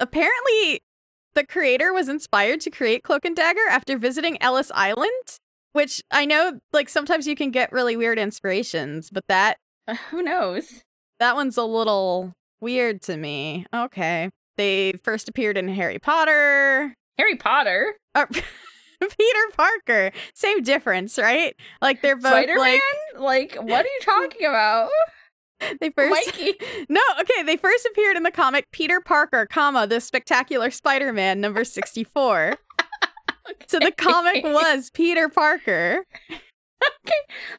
apparently the creator was inspired to create Cloak and Dagger after visiting Ellis Island, which I know like sometimes you can get really weird inspirations, but that Uh, who knows? that one's a little weird to me. Okay. They first appeared in Harry Potter. Harry Potter, Uh, Peter Parker. Same difference, right? Like they're both Spider Man. like Like, what are you talking about, they first Mikey? No, okay, they first appeared in the comic Peter Parker, comma, the spectacular Spider-Man number 64. So the comic was Peter Parker. okay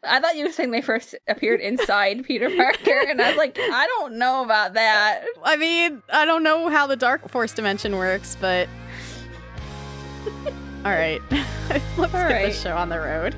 I thought you were saying they first appeared inside Peter Parker, and I was like, I don't know about that. I mean, I don't know how the Darkforce dimension works, but All right. Let's All get right. this show on the road.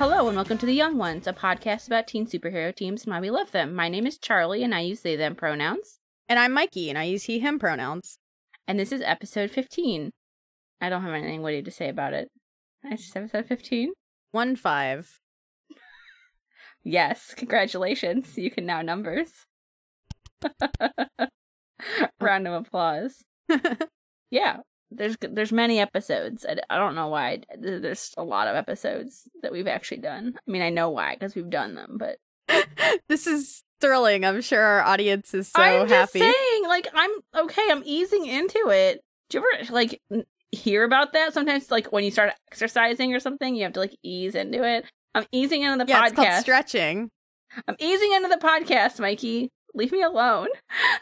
Hello, and welcome to The Young Ones, a podcast about teen superhero teams and why we love them. My name is Charlie, and I use they them pronouns. And I'm Mikey, and I use he, him pronouns. And this is episode 15. I don't have anything witty to say about it. It's just episode 15. One five. Yes, congratulations. You can now numbers. Round of applause. Yeah, there's there's many episodes. I, I don't know why. There's a lot of episodes that we've actually done. I mean, I know why because we've done them, but this is thrilling. I'm sure our audience is so I'm just happy. saying, like, I'm okay. I'm easing into it. Do you ever like hear about that? Sometimes, like when you start exercising or something, you have to like ease into it. I'm easing into the yeah, it's called podcast. stretching. I'm easing into the podcast, Mikey. Leave me alone.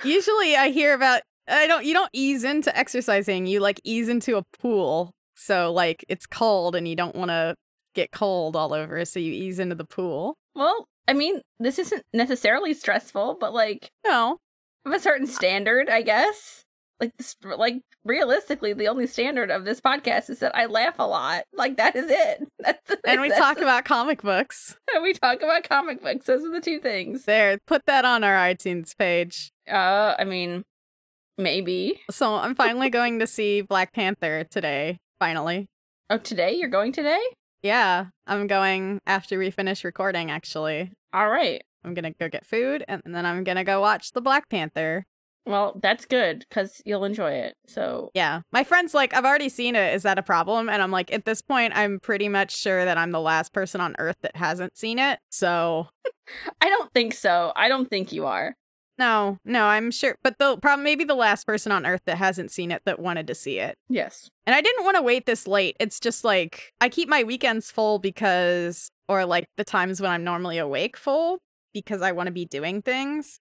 Usually I hear about I don't you don't ease into exercising, you like ease into a pool. So like it's cold and you don't want to get cold all over, so you ease into the pool. Well, I mean, this isn't necessarily stressful, but like No. of a certain standard, I guess. Like, this, like realistically, the only standard of this podcast is that I laugh a lot. Like that is it. That's, And we talk about comic books. and we talk about comic books. Those are the two things. There, put that on our iTunes page. Uh, I mean, maybe. So I'm finally going to see Black Panther today. Finally. Oh, today you're going today? Yeah, I'm going after we finish recording actually. All right. I'm going to go get food and then I'm going to go watch the Black Panther. Well, that's good because you'll enjoy it. So Yeah. My friend's like, I've already seen it. Is that a problem? And I'm like, at this point, I'm pretty much sure that I'm the last person on earth that hasn't seen it. So, I don't think so. I don't think you are. No, no, I'm sure. But the problem, maybe the last person on earth that hasn't seen it that wanted to see it. Yes. And I didn't want to wait this late. It's just like, I keep my weekends full because, or like the times when I'm normally awake full because I want to be doing things.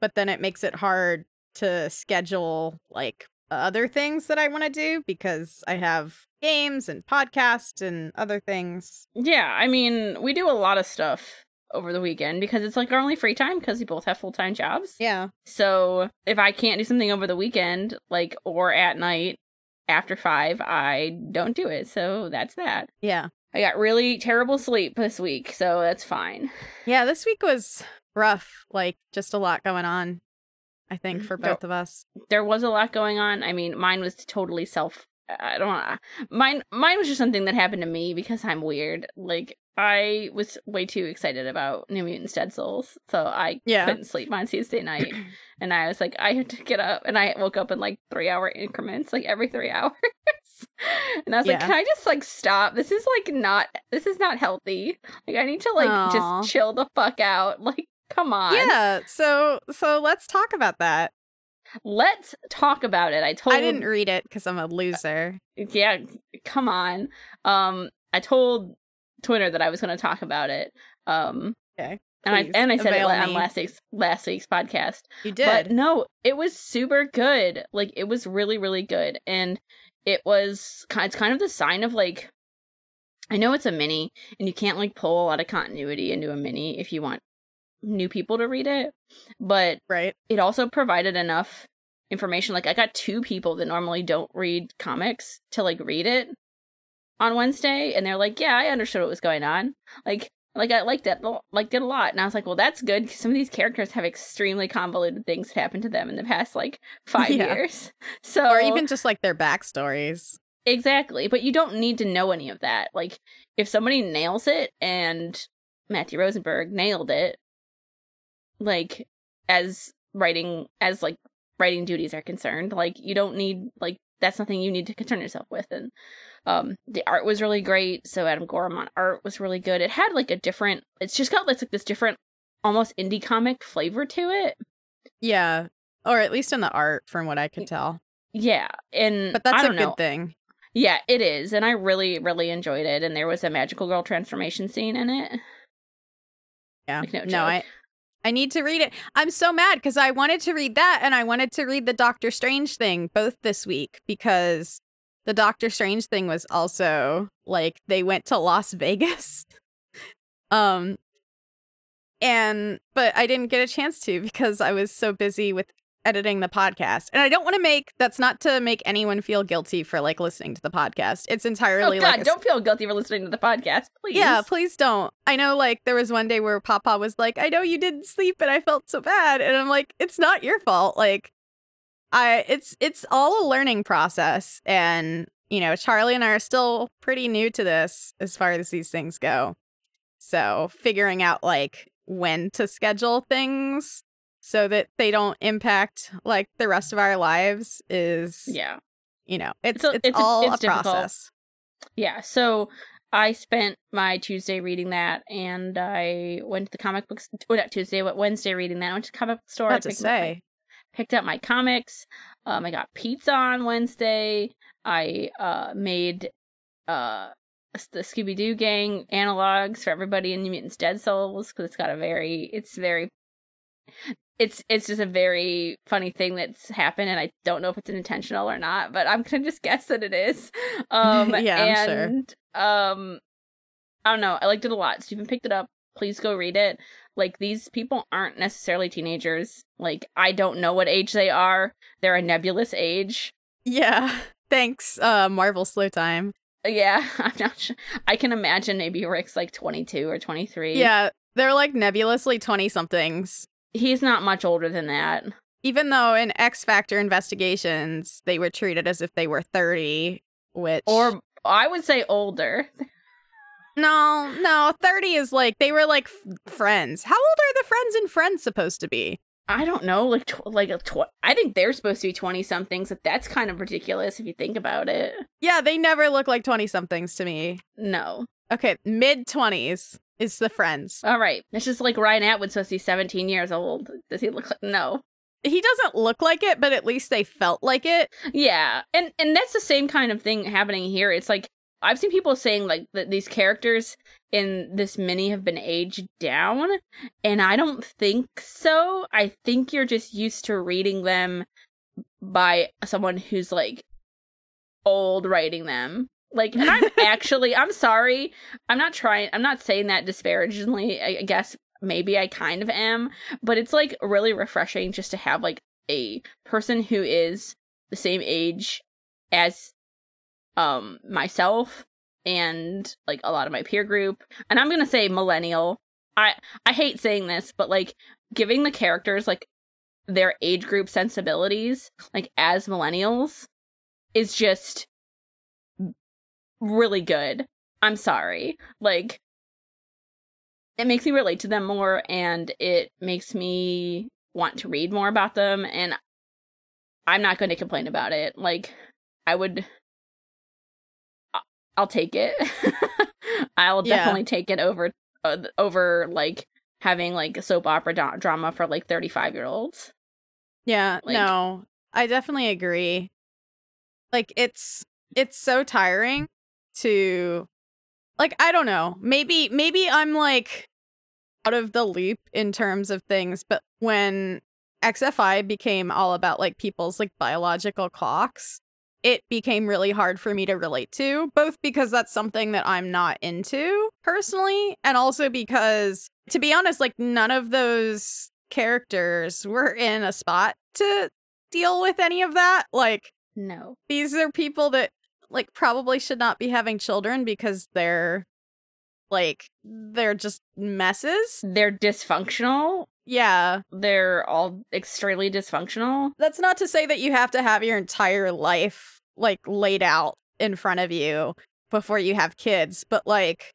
But then it makes it hard to schedule like other things that I want to do because I have games and podcasts and other things. Yeah. I mean, we do a lot of stuff over the weekend because it's like our only free time because we both have full time jobs. Yeah. So if I can't do something over the weekend, like or at night after five, I don't do it. So that's that. Yeah. I got really terrible sleep this week, so that's fine. Yeah. This week was rough. Like just a lot going on, I think, Mm, for both of us. There was a lot going on. I mean, mine was totally self. I don't. know. Mine. Mine was just something that happened to me because I'm weird. Like I was way too excited about New Mutant Dead Souls, so I Yeah. couldn't sleep on Tuesday night. and I was like, I have to get up, and I woke up in like three hour increments, like every three hours. and I was like, can I just like stop? This is like not. This is not healthy. Like I need to like Aw. just chill the fuck out. Like come on. Yeah. So, so let's talk about that. Let's talk about it. I told I didn't read it because I'm a loser. yeah, come on. Um, I told Twitter that I was going to talk about it. Um, Okay. and I and I said it on last week's last week's podcast. You did. But no, it was super good. Like it was really really good, and it was it's kind of the sign of like. I know it's a mini, and you can't like pull a lot of continuity into a mini if you want new people to read it, but right. it also provided enough information like i got two people that normally don't read comics to like read it on Wednesday, and they're like, "Yeah, I understood what was going on." Like, like I liked it, liked it a lot, and I was like, "Well, that's good." Because some of these characters have extremely convoluted things that happened to them in the past like five Yeah. years. So, or even just like their backstories. exactly, but you don't need to know any of that. Like, if somebody nails it, and Matthew Rosenberg nailed it, like as writing as like writing duties are concerned like you don't need like that's nothing you need to concern yourself with and um the art was really great so adam gorham on art was really good it had like a different it's just got like this different almost indie comic flavor to it Yeah. Or at least in the art, from what I could tell. yeah and But that's a don't good know. thing. yeah it is and i really really enjoyed it and there was a magical girl transformation scene in it Yeah. Like, no no. I I need to read it. I'm so mad because I wanted to read that and I wanted to read the Doctor Strange thing both this week because the Doctor Strange thing was also like they went to Las Vegas. um and but I didn't get a chance to because I was so busy with editing the podcast. And I don't want to make that's not to make anyone feel guilty for like listening to the podcast. It's entirely oh entirely god like a don't feel guilty for listening to the podcast please yeah, please don't. I know, like, there was one day where Papa was like, I know you didn't sleep and I felt so bad. And I'm like, it's not your fault. Like, I, it's, it's all a learning process. And, you know, Charlie and I are still pretty new to this as far as these things go. So figuring out, like, when to schedule things so that they don't impact, like, the rest of our lives is, yeah you know, it's, It's it's, it's a- all it's a difficult. process. Yeah, so I spent my Tuesday reading that, and I went to the comic books. Well, not Tuesday, but Wednesday reading that. I went to the comic book store. I to picked up my- say. picked up my comics. Um, I got pizza on Wednesday. I uh made uh the Scooby Doo gang analogs for everybody in New Mutants Dead Souls because it's got a very, it's very. It's it's just a very funny thing that's happened, and I don't know if it's intentional or not, but I'm gonna just guess that it is. Um, Yeah, I'm sure. and um, I don't know. I liked it a lot. Stephen picked it up. Please go read it. Like these people aren't necessarily teenagers. Like I don't know what age they are. They're a nebulous age. Yeah. Thanks, uh, Marvel Slow Time. Yeah, I'm not sure. I can imagine maybe Rick's like 22 or 23. Yeah, they're like nebulously 20 somethings. He's not much older than that. Even though in X Factor investigations, they were treated as if they were 30, which. Or I would say older. No, no, 30 is like, they were like f- friends. How old are the friends and friends supposed to be? I don't know, like tw- like a tw- I think they're supposed to be 20 somethings. But that's kind of ridiculous if you think about it. Yeah, they never look like 20 somethings to me. No. Okay, mid 20s is the friends. All right. It's just like Ryan Atwood's supposed to be 17 years old. Does he look like no? He doesn't look like it, but at least they felt like it. Yeah, and and that's the same kind of thing happening here. It's like I've seen people saying like that these characters in this mini have been aged down, and I don't think so. I think you're just used to reading them by someone who's like old writing them. Like, and I'm actually, I'm sorry. I'm not trying, I'm not saying that disparagingly. I I guess maybe I kind of am, but it's like really refreshing just to have like a person who is the same age as um myself and like a lot of my peer group and i'm gonna say millennial i i hate saying this but like giving the characters like their age group sensibilities like as millennials is just really good. I'm sorry. Like it makes me relate to them more and it makes me want to read more about them and i'm not going to complain about it. Like i would i'll take it. I'll Yeah. definitely take it over uh, over like having like a soap opera drama for like 35 year olds Yeah, Like- no, I definitely agree. Like it's it's so tiring to like I don't know. Maybe maybe I'm like out of the loop in terms of things, but when XFI became all about like people's like biological clocks, it became really hard for me to relate to, both because that's something that I'm not into personally, and also because, to be honest, like none of those characters were in a spot to deal with any of that. Like, no these are people that like probably should not be having children because they're like they're just messes. They're dysfunctional. Yeah. They're all extremely dysfunctional. That's not to say that you have to have your entire life like laid out in front of you before you have kids, but like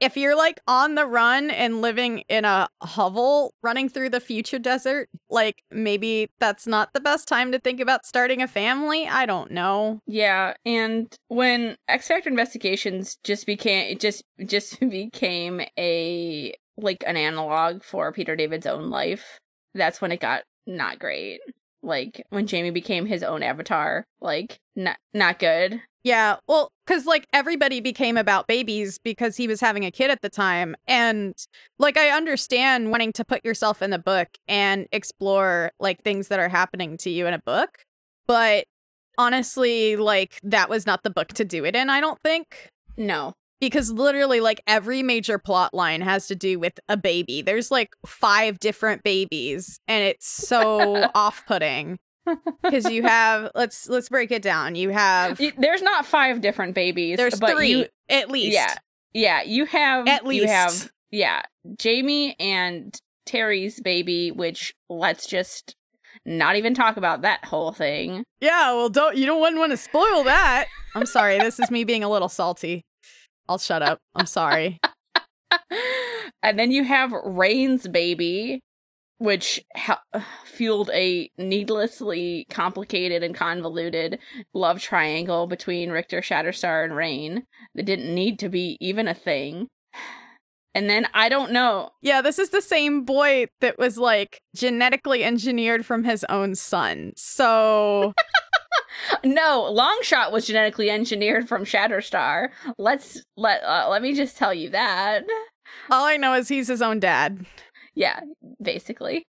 if you're like on the run and living in a hovel running through the future desert, like maybe that's not the best time to think about starting a family. I don't know. Yeah, and when X Factor Investigations just became it just just became a like an analog for Peter David's own life, that's when it got not great. Like when Jamie became his own avatar, like not not good. Yeah, well, because like everybody became about babies because he was having a kid at the time. And like, I understand wanting to put yourself in the book and explore like things that are happening to you in a book. But honestly, like, that was not the book to do it in, I don't think. No. Because literally, like, every major plot line has to do with a baby. There's like five different babies, and it's so off putting because you have let's let's break it down. You have There's not five different babies. there's but three You, at least. Yeah. Yeah, you have At least. you have yeah, Jamie and Terry's baby, which let's just not even talk about that whole thing. Yeah, well, don't you don't want to spoil that. I'm sorry. This is me being a little salty. I'll shut up. I'm sorry. and then you have Rain's baby, which ha- fueled a needlessly complicated and convoluted love triangle between Rictor, Shatterstar, and Rain that didn't need to be even a thing. And then I don't know. Yeah, this is the same boy that was like genetically engineered from his own son. So No, Longshot was genetically engineered from Shatterstar. Let's let uh, let me just tell you that. all I know is he's his own dad. Yeah, basically.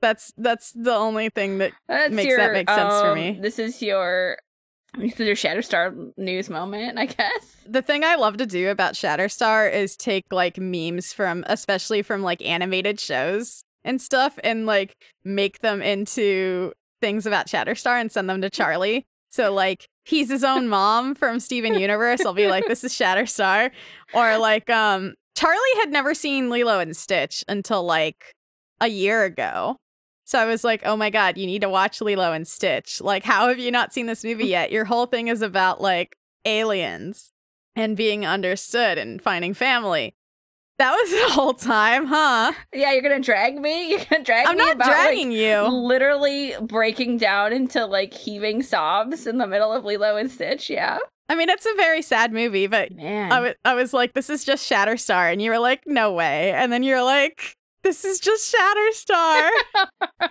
That's that's the only thing that That's Makes your, that make sense for um, me. This is your this is your Shatterstar news moment, I guess. the thing I love to do about Shatterstar is take like memes from especially from like animated shows and stuff and like make them into things about Shatterstar and send them to Charlie. So like he's his own mom from Steven Universe. I'll be like, this is Shatterstar. Or like um Charlie had never seen Lilo and Stitch until like a year ago. So I was like, oh my God, you need to watch Lilo and Stitch. Like, how have you not seen this movie yet? Your whole thing is about like aliens and being understood and finding family. That was the whole time, huh? Yeah, you're gonna drag me. You're gonna drag me. I'm not dragging like, you. literally breaking down into like heaving sobs in the middle of Lilo and Stitch. Yeah, I mean, it's a very sad movie, but man. I was like, this is just Shatterstar. And you were like, no way. And then you're like, this is just Shatterstar.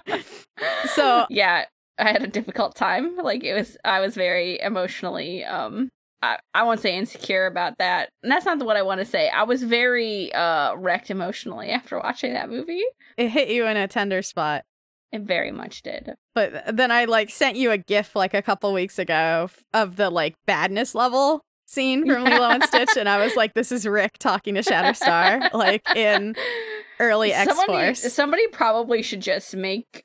so yeah, I had a difficult time. Like it was, I was very emotionally. um I, I won't say insecure about that. And that's not what I want to say. I was very uh wrecked emotionally after watching that movie. it hit you in a tender spot. It very much did. But then I like sent you a gif like a couple weeks ago of the like badness level scene from Lilo and Stitch, and I was like, "This is Rick talking to Shatterstar, like in early X Somebody, Force." somebody probably should just make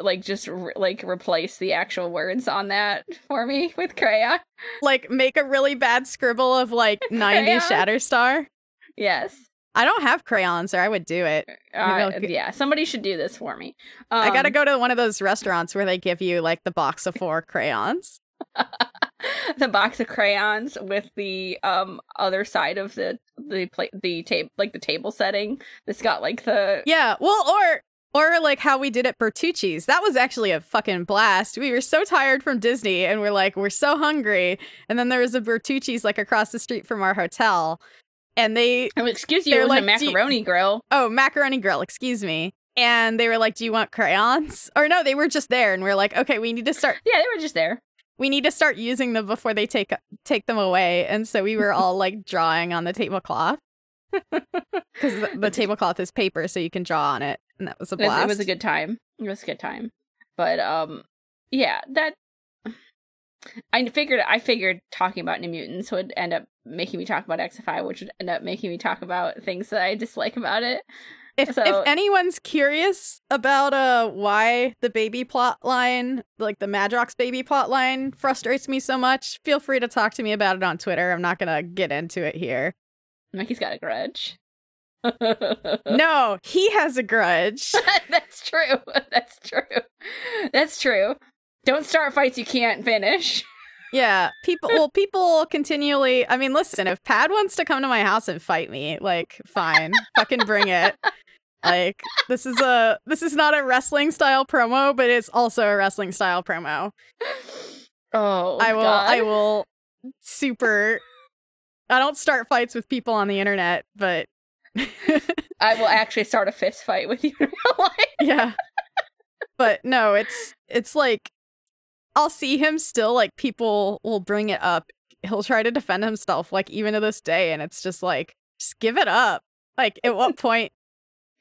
like just re- like replace the actual words on that for me with crayon. Like make a really bad scribble of like ninety Shatterstar. Yes. I don't have crayons, or I would do it. Uh, I'll yeah, somebody should do this for me. Um, I gotta go to one of those restaurants where they give you like the box of four crayons. the box of crayons with the um other side of the the plate the table like the table setting that's got like the Yeah, well, or or like how we did at Bertucci's. That was actually a fucking blast. We were so tired from Disney, and we're like, we're so hungry. And then there was a Bertucci's like across the street from our hotel, and they oh, excuse you it was like, a "Do you- macaroni grill oh macaroni grill, excuse me. And they were like, "Do you want crayons?" Or no, they were just there, and we are like, "Okay, we need to start. yeah they were just there We need to start using them before they take take them away." And so we were all like drawing on the tablecloth because the, the tablecloth is paper, so you can draw on it, and that was a It was, blast. it was a good time. It was a good time. But um yeah, that I figured I figured talking about New Mutants would end up making me talk about XFI, which would end up making me talk about things that I dislike about it. If So- if anyone's curious about uh why the baby plot line, like the Madrox baby plot line frustrates me so much, feel free to talk to me about it on Twitter. I'm not gonna get into it here. Mikey's got a grudge. No, he has a grudge. That's true. That's true. That's true. Don't start fights you can't finish. Yeah, people. Well, people continually. I mean, listen. If Pad wants to come to my house and fight me, like, fine, fucking bring it. Like, this is a this is not a wrestling style promo, but it's also a wrestling style promo. Oh, I will. God. I will. Super. I don't start fights with people on the internet, but I will actually start a fist fight with you in real life. yeah. But no, it's it's like I'll see him still like people will bring it up. He'll try to defend himself like even to this day and it's just like just give it up. Like at what point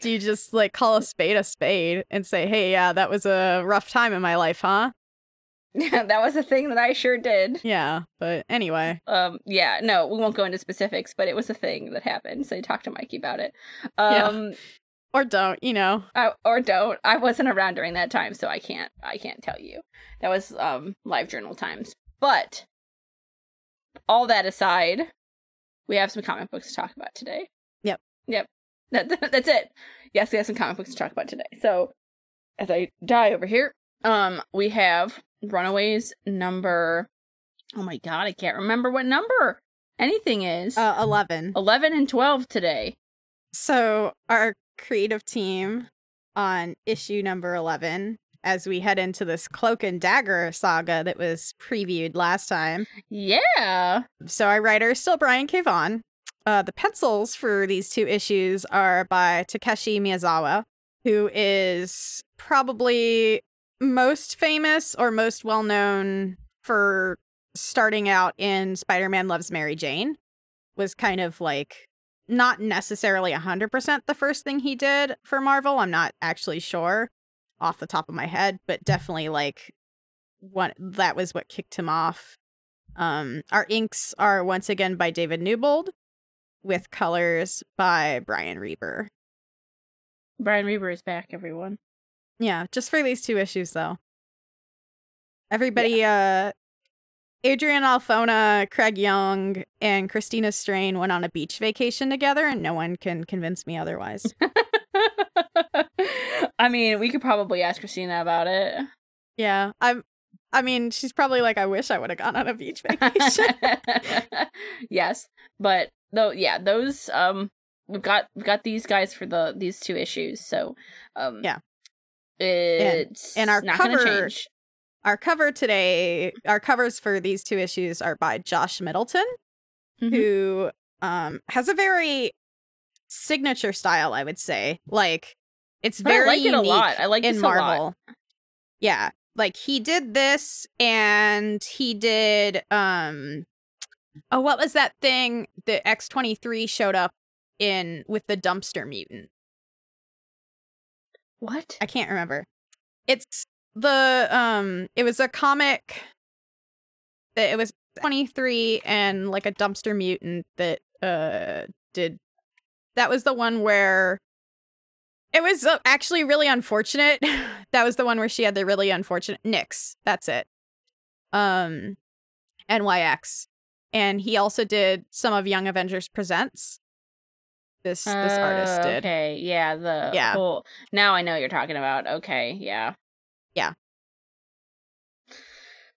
do you just like call a spade a spade and say, "Hey, yeah, that was a rough time in my life, huh?" Yeah, that was a thing that I sure did. Yeah, but anyway. Um, yeah, no, we won't go into specifics, but it was a thing that happened. So you talked to Mikey about it. Yeah. Or don't, you know. I, or don't. I wasn't around during that time, so I can't. I can't tell you. That was um live journal times. But all that aside, we have some comic books to talk about today. Yep. Yep. That, that's it. Yes, we have some comic books to talk about today. So, as I die over here, um, we have Runaways number. Oh my god, I can't remember what number anything is. Uh 11. Eleven and twelve today. So, our creative team on issue number 11 as we head into this Cloak and Dagger saga that was previewed last time. Yeah. So, our writer is still Brian K. Vaughan. Uh, the pencils for these two issues are by Takeshi Miyazawa, who is probably most famous or most well known for starting out in Spider Man Loves Mary Jane. Was kind of like not necessarily 100% the first thing he did for Marvel. I'm not actually sure off the top of my head, but definitely like what that was what kicked him off. Um, our inks are once again by David Newbold, with colors by Brian Reber. Brian Reber is back, everyone. Yeah, just for these two issues though. Everybody, uh, Adrian Alphona, Craig Yeung, and Christina Strain went on a beach vacation together, and no one can convince me otherwise. I mean, we could probably ask Christina about it. yeah, I'm. I mean, she's probably like, I wish I would have gone on a beach vacation. yes, but though, yeah, those um, we've got we've got these guys for the these two issues, so um, Yeah. it's and our not gonna cover- change. Our cover today, our covers for these two issues are by Josh Middleton, Mhm. who um has a very signature style, I would say. Like it's But I very like it a unique lot. I like in this a lot. Marvel. Yeah, like he did this, and he did um. Oh, what was that thing the X twenty three showed up in with the dumpster mutant? What? I can't remember. It's the um it was a comic that it was 23 and like a dumpster mutant that uh did that was the one where it was uh, actually really unfortunate. that was the one where she had the really unfortunate nix That's it. Um NYX. And he also did some of Young Avengers Presents. This this artist Oh, did. Okay, yeah, the Yeah. whole now I know what you're talking about. Okay, yeah. Yeah.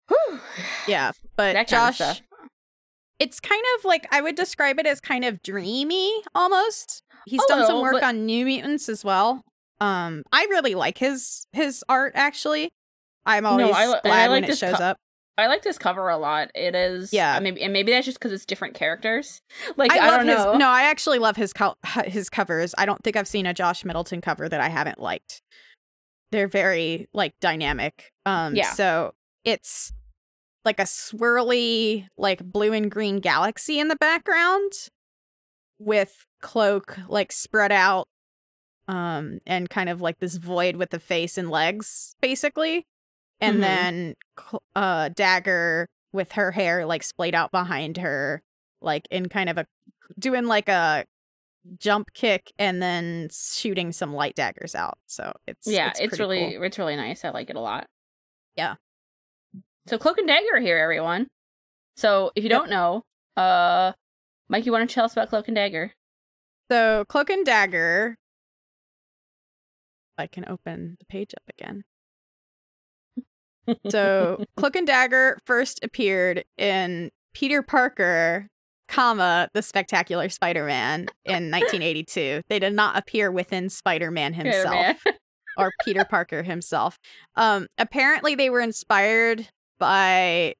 Whew. Yeah, but That kind of Josh it's kind of like I would describe it as kind of dreamy almost. He's done some work but- on New Mutants as well. Um, I really like his his art actually. I'm always I and I glad when like it shows co- up. I like this cover a lot. It is, Yeah. I mean, and maybe that's just because it's different characters. Like I, I, love don't his know. no, I actually love his co- his covers. I don't think I've seen a Josh Middleton cover that I haven't liked. They're very like dynamic. Um, Yeah. So it's like a swirly like blue and green galaxy in the background with cloak like spread out um and kind of like this void with the face and legs basically and Mhm. then uh dagger with her hair like splayed out behind her like in kind of a doing like a jump kick and then shooting some light daggers out. So it's yeah, it's, pretty really cool. it's really nice. I like it a lot. Yeah. So cloak and dagger are here, everyone. So if you Yep. don't know, uh, Mike, you want to tell us about cloak and dagger? so cloak and dagger. I can open the page up again. So Cloak and Dagger first appeared in Peter Parker, comma the Spectacular Spider-Man in 1982. They did not appear within Spider-Man himself Spider-Man. or Peter Parker himself. Um, apparently, they were inspired by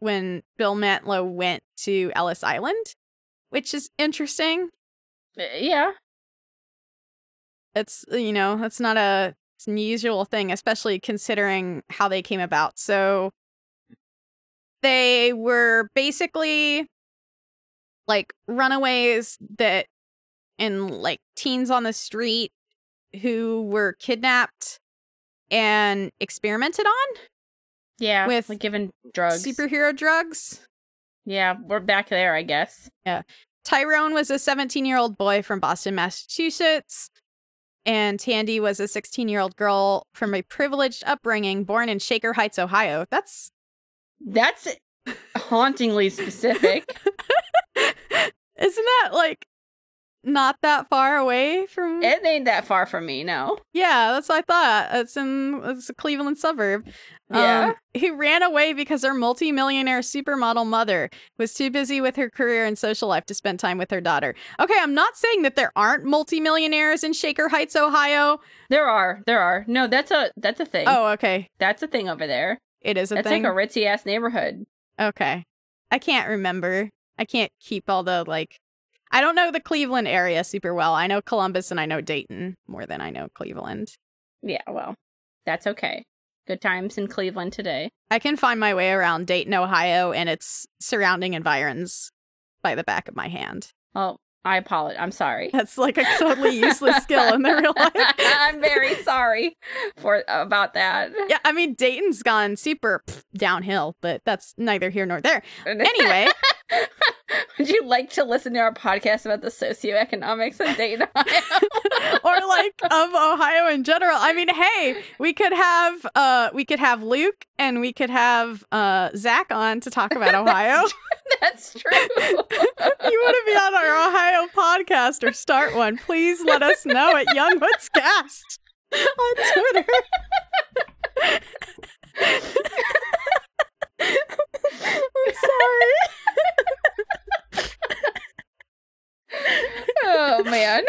when Bill Mantlo went to Ellis Island, which is interesting. Uh, yeah. It's you know that's not a it's an unusual thing, especially considering how they came about. So they were basically like runaways that and like teens on the street who were kidnapped and experimented on Yeah. With like given drugs. superhero drugs. yeah, we're back there, I guess. Yeah. Tyrone was a 17 year old boy from Boston, Massachusetts. And Tandy was a 16 year old girl from a privileged upbringing born in Shaker Heights, Ohio. That's. That's hauntingly specific. Isn't that like not that far away from. it ain't that far from me, no. yeah, that's what I thought. It's in it's a Cleveland suburb. Yeah. Um, he ran away because her multimillionaire supermodel mother was too busy with her career and social life to spend time with her daughter. Okay, I'm not saying that there aren't multimillionaires in Shaker Heights, Ohio. There are, there are. No, that's a that's a thing. Oh, okay. That's a thing over there. It is a That's thing. like a ritzy ass neighborhood. okay. I can't remember. I can't keep all the like I don't know the Cleveland area super well. I know Columbus and I know Dayton more than I know Cleveland. Yeah, well, that's okay. Good times in Cleveland today. I can find my way around Dayton, Ohio and its surrounding environs by the back of my hand. Oh, I apologize. I'm sorry. That's like a totally useless skill in the real life. I'm very sorry for about that. Yeah, I mean Dayton's gone super pff, downhill, but that's neither here nor there. Anyway, would you like to listen to our podcast about the socioeconomics of Dayton, Ohio? or like of Ohio in general. I mean, hey, we could have uh we could have Luke and we could have uh Zach on to talk about Ohio. That's true. you want to be on our Ohio podcast or start one, please let us know at Youngwoods Cast on Twitter. I'm sorry. oh man.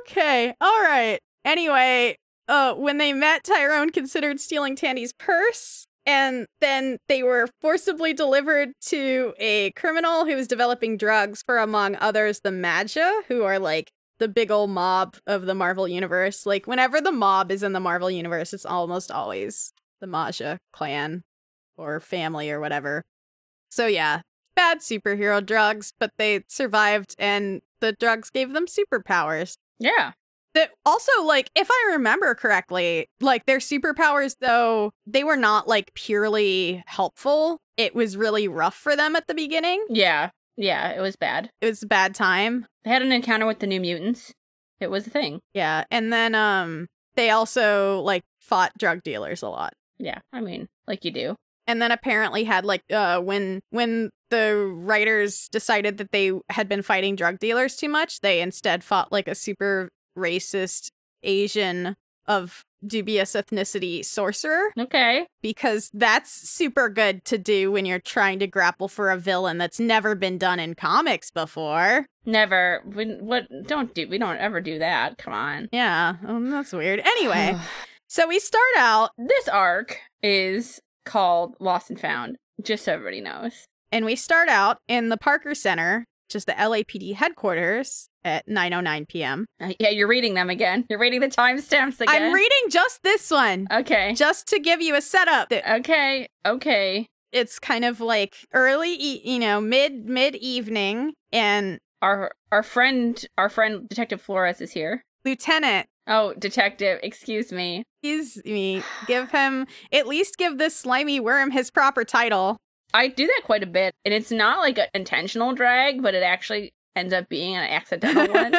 okay. All right. Anyway, uh when they met, Tyrone considered stealing Tandy's purse. And then they were forcibly delivered to a criminal who was developing drugs for, among others, the Maggia, who are like the big old mob of the Marvel universe. Like, whenever the mob is in the Marvel universe, it's almost always the Maggia clan or family or whatever. So, yeah, bad superhero drugs, but they survived and the drugs gave them superpowers. Yeah. That also, like, if I remember correctly, like their superpowers, though, they were not like purely helpful. It was really rough for them at the beginning. Yeah. Yeah. It was bad. It was a bad time. They had an encounter with the New Mutants. It was a thing. Yeah. And then um they also like fought drug dealers a lot. Yeah. I mean, like you do. And then apparently had like uh when when the writers decided that they had been fighting drug dealers too much, they instead fought like a super racist Asian of dubious ethnicity sorcerer Okay. because that's super good to do when you're trying to grapple for a villain that's never been done in comics before. Never. We, what? Don't do. We don't ever do that. Come on. Yeah, um, that's weird. Anyway, so we start out this arc is called Lost and Found. Just so everybody knows. and we start out in the Parker Center, which is the LAPD headquarters at 9:09 p.m. Uh, yeah, you're reading them again. You're reading the timestamps again. I'm reading just this one Okay. just to give you a setup that Okay. Okay. it's kind of like early, e- you know, mid mid evening and Our our friend our friend Detective Flores is here. Lieutenant Oh, detective, excuse me. Excuse me. Give him at least give this slimy worm his proper title. I do that quite a bit, and it's not like an intentional drag, but it actually ends up being an accidental one.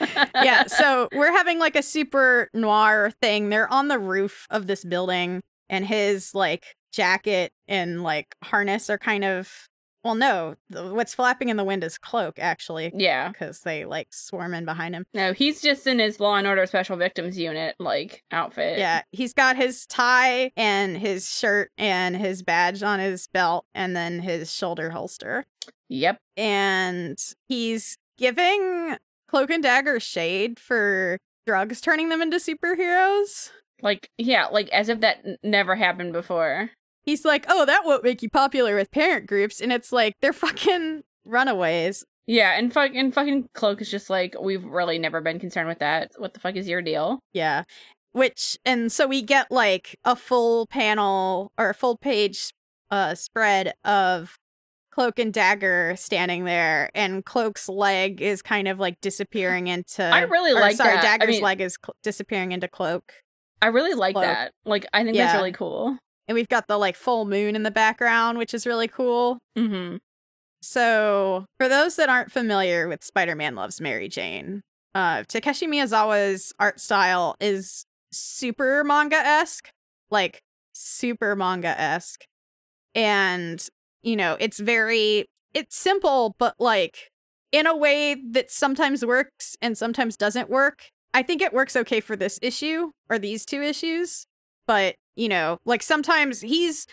yeah, so we're having like a super noir thing. They're on the roof of this building, and his like jacket and like harness are kind of well, no, what's flapping in the wind is cloak actually, yeah. because they like swarm in behind him. No, he's just in his Law and Order Special Victims Unit like outfit. Yeah, he's got his tie and his shirt and his badge on his belt, and then his shoulder holster. Yep. and he's giving Cloak and Dagger shade for drugs turning them into superheroes. Like yeah, like as if that n- never happened before. He's like, "Oh, that won't make you popular with parent groups," and it's like they're fucking runaways. Yeah, and fuck and fucking Cloak is just like, we've really never been concerned with that. What the fuck is your deal? Yeah, which and so we get like a full panel or a full page uh spread of Cloak and Dagger standing there, and Cloak's leg is kind of like disappearing into. I really or, like sorry, that. I Dagger's mean- leg is cl- disappearing into Cloak. I really like Cloak. that. Like I think Yeah. that's really cool. And we've got the like full moon in the background, which is really cool. Mm-hmm. So, for those that aren't familiar with Spider-Man Loves Mary Jane, uh, Takeshi Miyazawa's art style is super manga-esque, like super manga-esque, and you know, it's very it's simple, but like in a way that sometimes works and sometimes doesn't work. I think it works okay for this issue or these two issues, but you know, like sometimes he's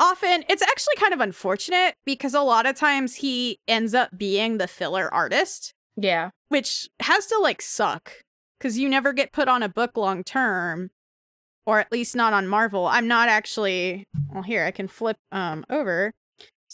often it's actually kind of unfortunate because a lot of times he ends up being the filler artist, Yeah. which has to like suck because you never get put on a book long term, or at least not on Marvel. I'm not actually. Well, here I can flip um over.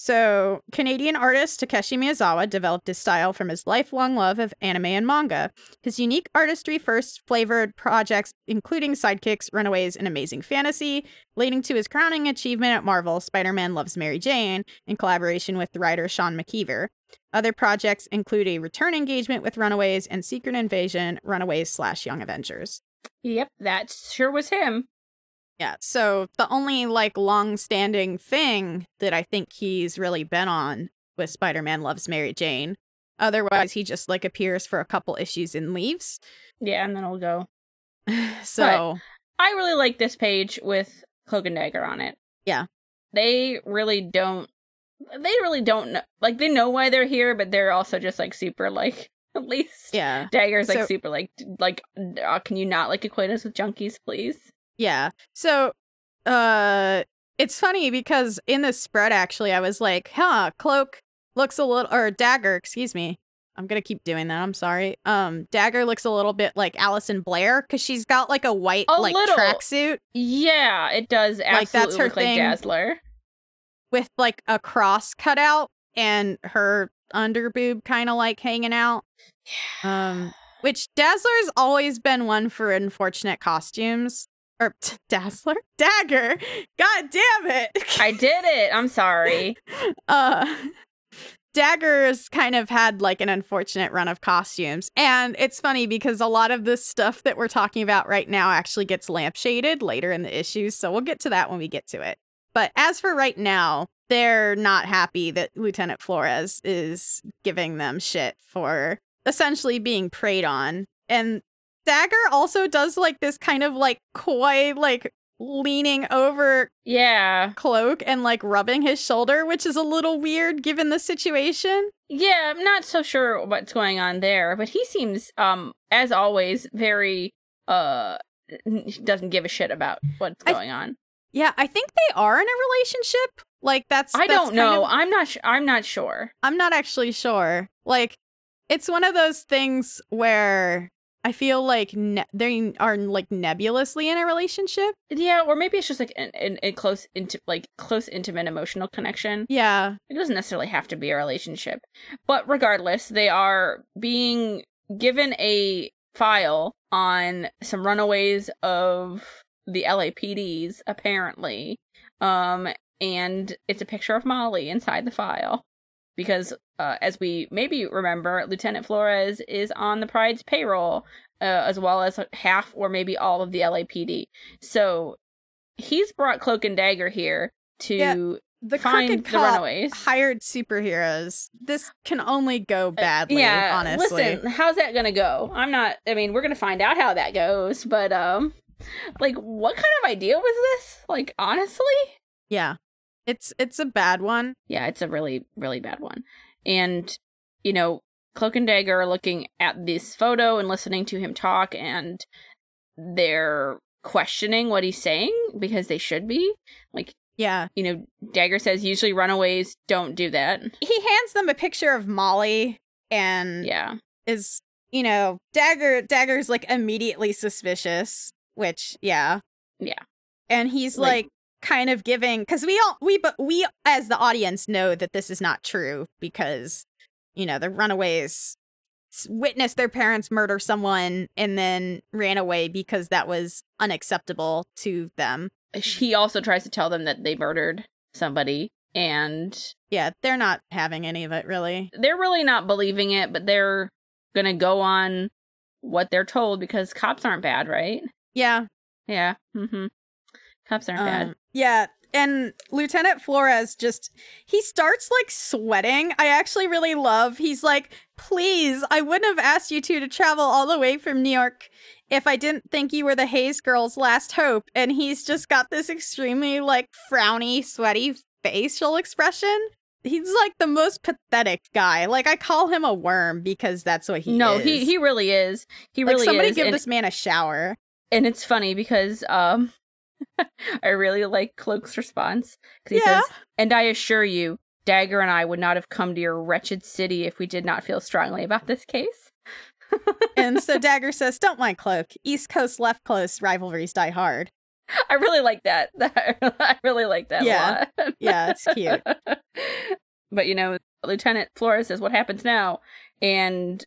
So, Canadian artist Takeshi Miyazawa developed his style from his lifelong love of anime and manga. His unique artistry first flavored projects, including Sidekicks, Runaways, and Amazing Fantasy, leading to his crowning achievement at Marvel, Spider Man Loves Mary Jane, in collaboration with writer Sean McKeever. Other projects include a return engagement with Runaways and Secret Invasion, Runaways slash Young Avengers. Yep. That sure was him. Yeah, so the only like long-standing thing that I think he's really been on with Spider-Man Loves Mary Jane. Otherwise, he just like appears for a couple issues and leaves. Yeah, and then I'll go. so I really like this page with Cloak and Dagger on it. Yeah. They really don't they really don't know like they know why they're here, but they're also just like super like at least yeah, Dagger's like So- super like like uh, can you not like equate us with junkies, please? Yeah. So, uh, it's funny because in the spread, actually, I was like, "Huh, Cloak looks a little, or Dagger, excuse me." I'm gonna keep doing that. I'm sorry. Um, Dagger looks a little bit like Alison Blaire because she's got like a white A like little. tracksuit Yeah, it does absolutely Like, that's her look like thing. Dazzler. with like a cross cut out and her underboob kind of like hanging out. Yeah. Um, which Dazzler's always been one for unfortunate costumes. Or Dazzler? Dagger. God damn it. I did it. I'm sorry. uh Dagger's kind of had like an unfortunate run of costumes. And it's funny because a lot of this stuff that we're talking about right now actually gets lampshaded later in the issues. So we'll get to that when we get to it. But as for right now, they're not happy that Lieutenant Flores is giving them shit for essentially being preyed on. And Dagger also does like this kind of like coy, like leaning over Yeah. cloak and like rubbing his shoulder, which is a little weird given the situation. Yeah, I'm not so sure what's going on there, but he seems um as always very uh doesn't give a shit about what's I- going on. Yeah, I think they are in a relationship. Like that's I that's don't know. of- I'm not sh- I'm not sure. I'm not actually sure. Like it's one of those things where I feel like ne- they are like nebulously in a relationship. Yeah, or maybe it's just like an, an, a close into like close intimate emotional connection. Yeah. It doesn't necessarily have to be a relationship. But regardless, they are being given a file on some runaways of the LAPDs, apparently. Um, and it's a picture of Molly inside the file. Because, uh, as we maybe remember, Lieutenant Flores is on the Pride's payroll, uh, as well as half or maybe all of the LAPD. So he's brought Cloak and Dagger here to Yeah. the find the runaways. hired superheroes. This can only go Uh, badly. yeah, honestly. listen, how's that gonna go? I'm not. I mean, we're gonna find out how that goes, but um, like, what kind of idea was this? Like, honestly, Yeah, it's it's a bad one. yeah, it's a really, really bad one. And you know, Cloak and Dagger are looking at this photo and listening to him talk, and they're questioning what he's saying because they should be. Like, Yeah, you know, Dagger says usually runaways don't do that. he hands them a picture of Molly and Yeah, is you know Dagger Dagger's like immediately suspicious, which yeah Yeah. and he's Like- like, kind of giving because we all we but we as the audience know that this is not true because you know the runaways witnessed their parents murder someone and then ran away because that was unacceptable to them. he also tries to tell them that they murdered somebody, and Yeah, they're not having any of it really. they're really not believing it, but they're gonna go on what they're told because cops aren't bad, right? Yeah, Yeah. Mm-hmm. Cops aren't bad. Um, yeah, and Lieutenant Flores just he starts like sweating. I actually really love. He's like, "Please, I wouldn't have asked you two to travel all the way from New York if I didn't think you were the Hayes girl's last hope." And he's just got this extremely like frowny, sweaty facial expression. He's like the most pathetic guy. Like I call him a worm because that's what he no, is. he he really is. He like really somebody is. give and, this man a shower. and it's funny because um, I really like Cloak's response because he Yeah. says, "And I assure you." Dagger and I would not have come to your wretched city if we did not feel strongly about this case. and so Dagger says, "Don't mind Cloak. East Coast, left coast rivalries die hard." I really like that. I really like that Yeah. a lot. Yeah, it's cute. but you know, Lieutenant Flores says, "What happens now?" And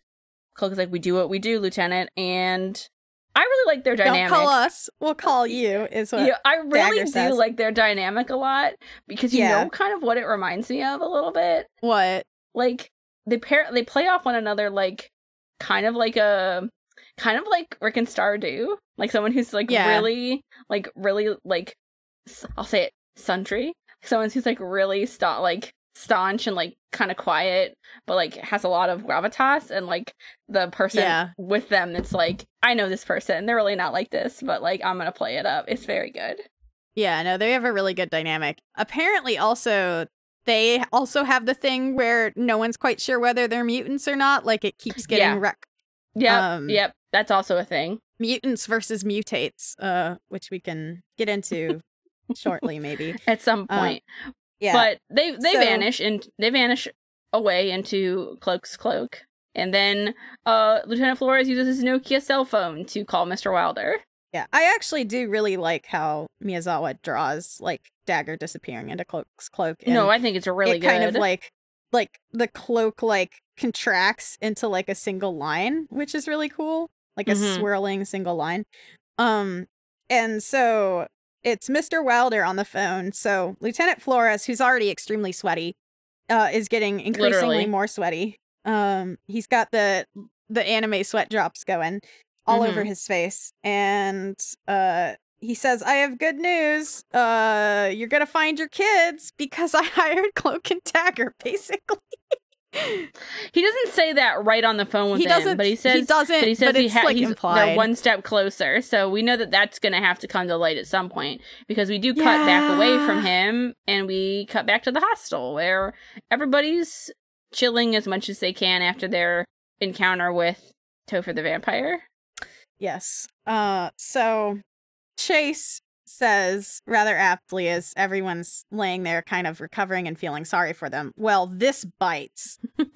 Cloak is like, "We do what we do, Lieutenant." And I really like their dynamic. Don't call us. We'll call you. Is what? yeah, I really Dagger do says. like their dynamic a lot because you Yeah. know kind of what it reminds me of a little bit. What? Like they pair, they play off one another like kind of like a kind of like Rick and Star do, like someone who's like Yeah. really like really like I'll say it sundry, someone who's like really sta- like staunch and like kind of quiet, but like has a lot of gravitas, and like the person Yeah. with them, it's like I know this person, they're really not like this, but like I'm gonna play it up. It's very good. Yeah, no, they have a really good dynamic. Apparently, also they also have the thing where no one's quite sure whether they're mutants or not. Like it keeps getting wrecked. Yeah. wreck Yep, Um, yep, that's also a thing. mutants versus mutates, uh, which we can get into shortly, maybe. At some Uh, point. Yeah, But they they So- vanish and they vanish away into Cloak's cloak. And then uh Lieutenant Flores uses his Nokia cell phone to call Mr. Wilder. yeah. I actually do really like how Miyazawa draws like Dagger disappearing into Cloak's cloak. and no, I think it's a really it good. kind of like like the cloak like contracts into like a single line which is really cool like a Mhm. swirling single line um and so it's mr wilder on the phone so lieutenant flores who's already extremely sweaty uh is getting increasingly Literally. more sweaty um he's got the the anime sweat drops going all over Mhm. his face and uh he says, I have good news. Uh, you're gonna find your kids because I hired Cloak and Dagger, basically. He doesn't say that right on the phone with he doesn't, but he says he doesn't, but he says but he ha- like he's implied. one step closer. So we know that that's going to have to come to light at some point because we do cut back away from him and we cut back to the hostel where everybody's chilling as much as they can after their encounter with Topher the vampire. Yes. Uh, so Chase says rather aptly as everyone's laying there kind of recovering and feeling sorry for them. Well, this bites.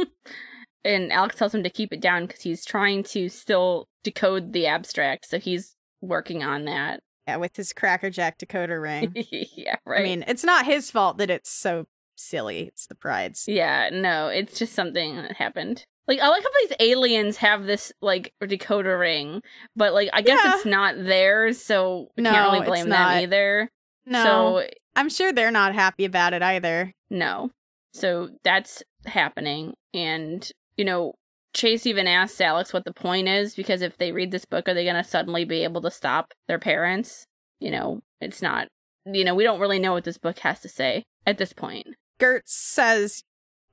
And Alex tells him to keep it down because he's trying to still decode the abstract. So he's working on that. Yeah, with his Cracker Jack decoder ring. yeah, right. I mean, it's not his fault that it's so silly. It's the pride's. Yeah, no, it's just something that happened. Like I like how these aliens have this like decoder ring, but like I guess Yeah. it's not theirs, so we No, can't really blame not. them either. No, So I'm sure they're not happy about it either. no. So that's happening and you know, Chase even asks Alex what the point is because if they read this book are they going to suddenly be able to stop their parents? You know, it's not you know, we don't really know what this book has to say. at this point. Gert says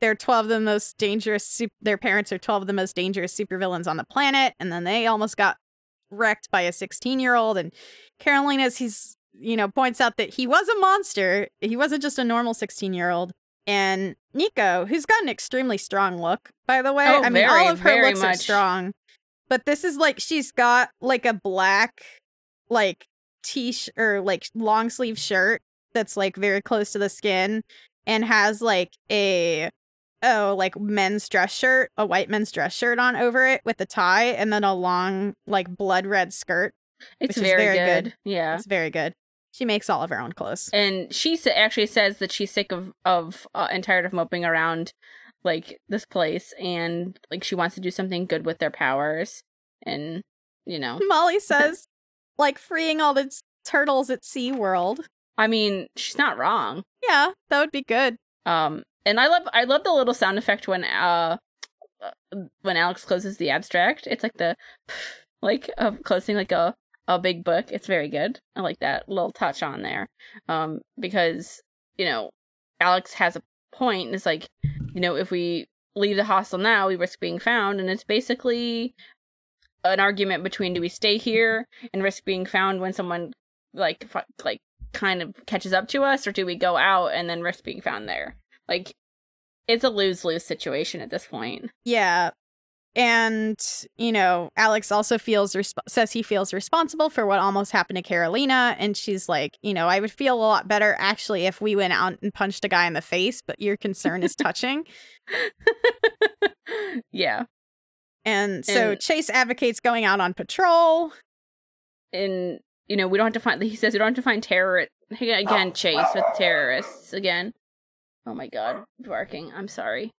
they're 12 of the most dangerous, their parents are 12 of the most dangerous supervillains on the planet. And then they almost got wrecked by a 16 year old. And Karolina's, he's, you know, points out that he was a monster. He wasn't just a normal 16 year old. And Nico, who's got an extremely strong look, by the way. Oh, I mean, very, all of her looks are much. strong. But this is like, she's got like a black, like, t shirt or like long sleeve shirt that's like very close to the skin and has like a oh like men's dress shirt a white men's dress shirt on over it with a tie and then a long like blood red skirt It's very, very good. good. Yeah. it's very good she makes all of her own clothes and she sa- actually says that she's sick of of uh, and tired of moping around like this place and like she wants to do something good with their powers and you know molly says like freeing all the turtles at sea world i mean she's not wrong yeah that would be good um and i love i love the little sound effect when uh when alex closes the abstract. It's like the like of closing like a a big book. It's very good. I like that little touch on there. Um because you know alex has a point. It's like you know if we leave the hostel now we risk being found. And it's basically an argument between do we stay here and risk being found when someone like like kind of catches up to us or do we go out and then risk being found there like it's a lose-lose situation at this point Yeah. And, you know, Alex also feels, resp- says he feels responsible for what almost happened to Karolina. And she's like, you know, I would feel a lot better actually if we went out and punched a guy in the face, but your concern is touching. yeah And so And- Chase advocates going out on patrol. and you know we don't have to find he says we don't have to find terror again oh. chase with terrorists again oh my god barking i'm sorry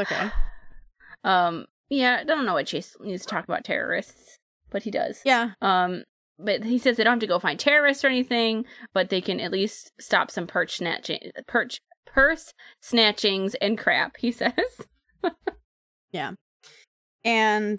Okay. um yeah i don't know what chase needs to talk about terrorists but he does Yeah. um but he says they don't have to go find terrorists or anything but they can at least stop some perch snatching perch purse snatchings and crap he says yeah. And,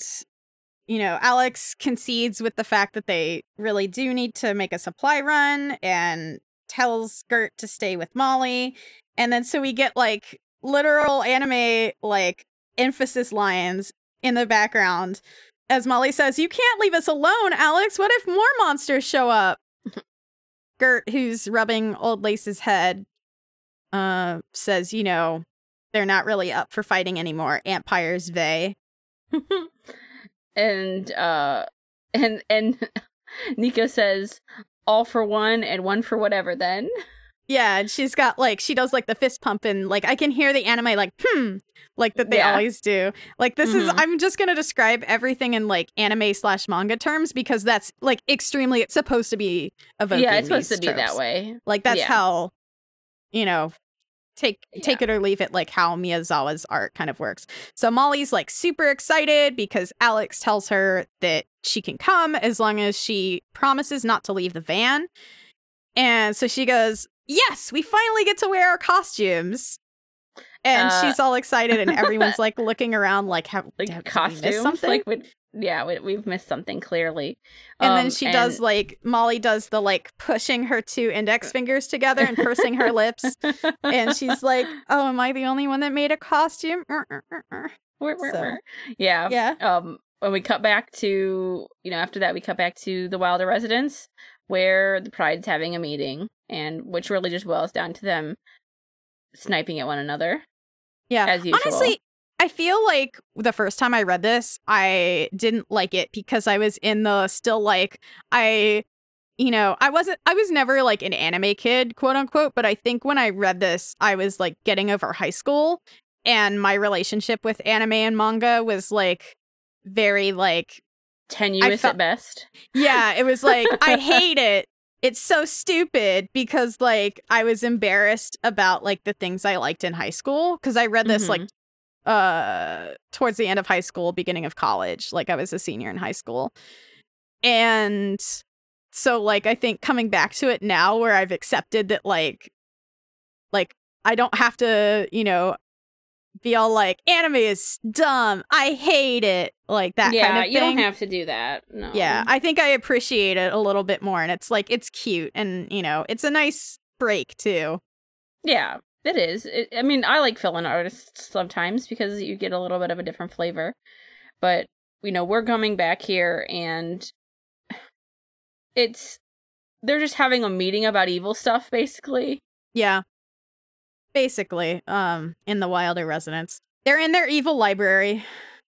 you know, Alex concedes with the fact that they really do need to make a supply run and tells Gert to stay with Molly. And then so we get like literal anime, like emphasis lines in the background as Molly says, You can't leave us alone, Alex. What if more monsters show up? Gert, who's rubbing old Lace's head, uh, says, You know, they're not really up for fighting anymore. Empires they. and uh and and Nico says all for one and one for whatever then. Yeah, and she's got like she does like the fist pump and like I can hear the anime like hmm like that they Yeah. always do. Like this is Mhm. I'm just gonna describe everything in like anime slash manga terms because that's like extremely it's supposed to be evoking. yeah, it's supposed to be that way. Like that's Yeah. how you know take take it or leave it like how Miyazawa's art kind of works. So Molly's like super excited because Alex tells her that she can come as long as she promises not to leave the van. And so she goes, "Yes, we finally get to wear our costumes." And Uh, she's all excited and everyone's like looking around like have Like have- costumes, something? like we, yeah, we, we've missed something clearly. and then Um, she does like Molly does the like pushing her two index fingers together and pursing her lips and she's like, "Oh, am I the only one that made a costume?" So- yeah, Yeah. um when we cut back to you know after that we cut back to the wilder residence where the pride's having a meeting and which really just boils down to them sniping at one another Yeah. as usual Honestly, I feel like the first time I read this, I didn't like it because I was in the still like I you know, I wasn't I was never like an anime kid, quote unquote, but I think when I read this, I was like getting over high school and my relationship with anime and manga was like very like tenuous felt- at best yeah, it was like I hate it. It's so stupid because like I was embarrassed about like the things I liked in high school because I read this like uh towards the end of high school, beginning of college, like I was a senior in high school. And so like I think coming back to it now where I've accepted that like like I don't have to, you know, be all like anime is dumb. I hate it. Like that yeah kind of thing. you don't have to do that no Yeah, I think I appreciate it a little bit more, and it's like it's cute, and you know, it's a nice break too. Yeah, it is. It, I mean, I like fill-in artists sometimes because you get a little bit of a different flavor. But you know, we're coming back here, and it's they're just having a meeting about evil stuff, basically. Yeah. Basically, um, in the Wilder residence. They're in their evil library.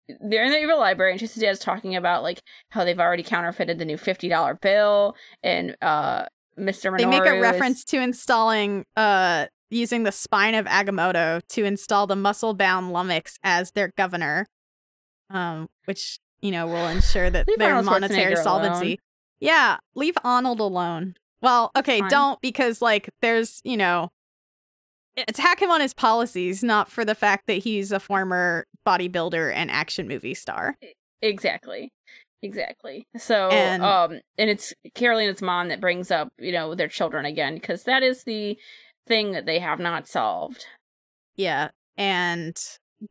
They're in the evil library, and Trista Dad's talking about like how they've already counterfeited the new fifty dollar bill, and uh, Mister Minoru They make a is- reference to installing uh using the spine of Agamotto to install the muscle bound Lummox as their governor. Um, which, you know, will ensure that their Arnold monetary solvency. alone. Yeah, leave Arnold alone. Well, okay, Fine. don't because like there's, you know, attack him on his policies, not for the fact that he's a former bodybuilder and action movie star. Exactly. Exactly. So, And- um, and it's Karolina's mom that brings up, you know, their children again, because that is the thing that they have not solved. Yeah. And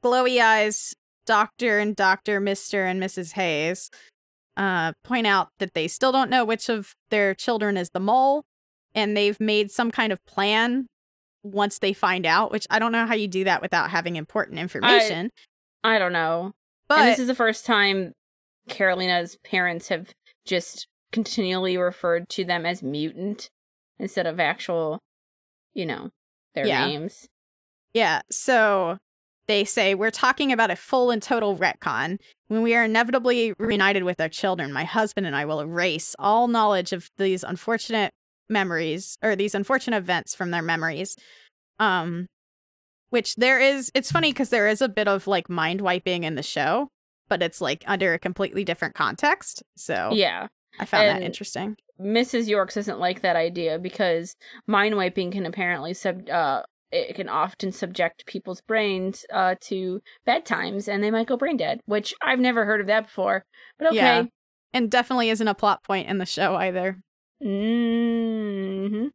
glowy eyes, Doctor and Doctor, Mr. and Mrs. Hayes uh, point out that they still don't know which of their children is the mole, and they've made some kind of plan once they find out, which I don't know how you do that without having important information. I don't know. but and this is the first time Karolina's parents have just continually referred to them as mutant instead of actual, you know, their Yeah. names. Yeah, so they say we're talking about a full and total retcon. When we are inevitably reunited with our children, my husband and I will erase all knowledge of these unfortunate memories or these unfortunate events from their memories. Um which there is it's funny cuz there is a bit of like mind wiping in the show, but it's like under a completely different context. So Yeah. I found that interesting. Mrs. Yorkes doesn't like that idea because mind wiping can apparently sub uh it can often subject people's brains uh to bad times and they might go brain dead, which I've never heard of that before. But okay. Yeah. And definitely isn't a plot point in the show either. Hmm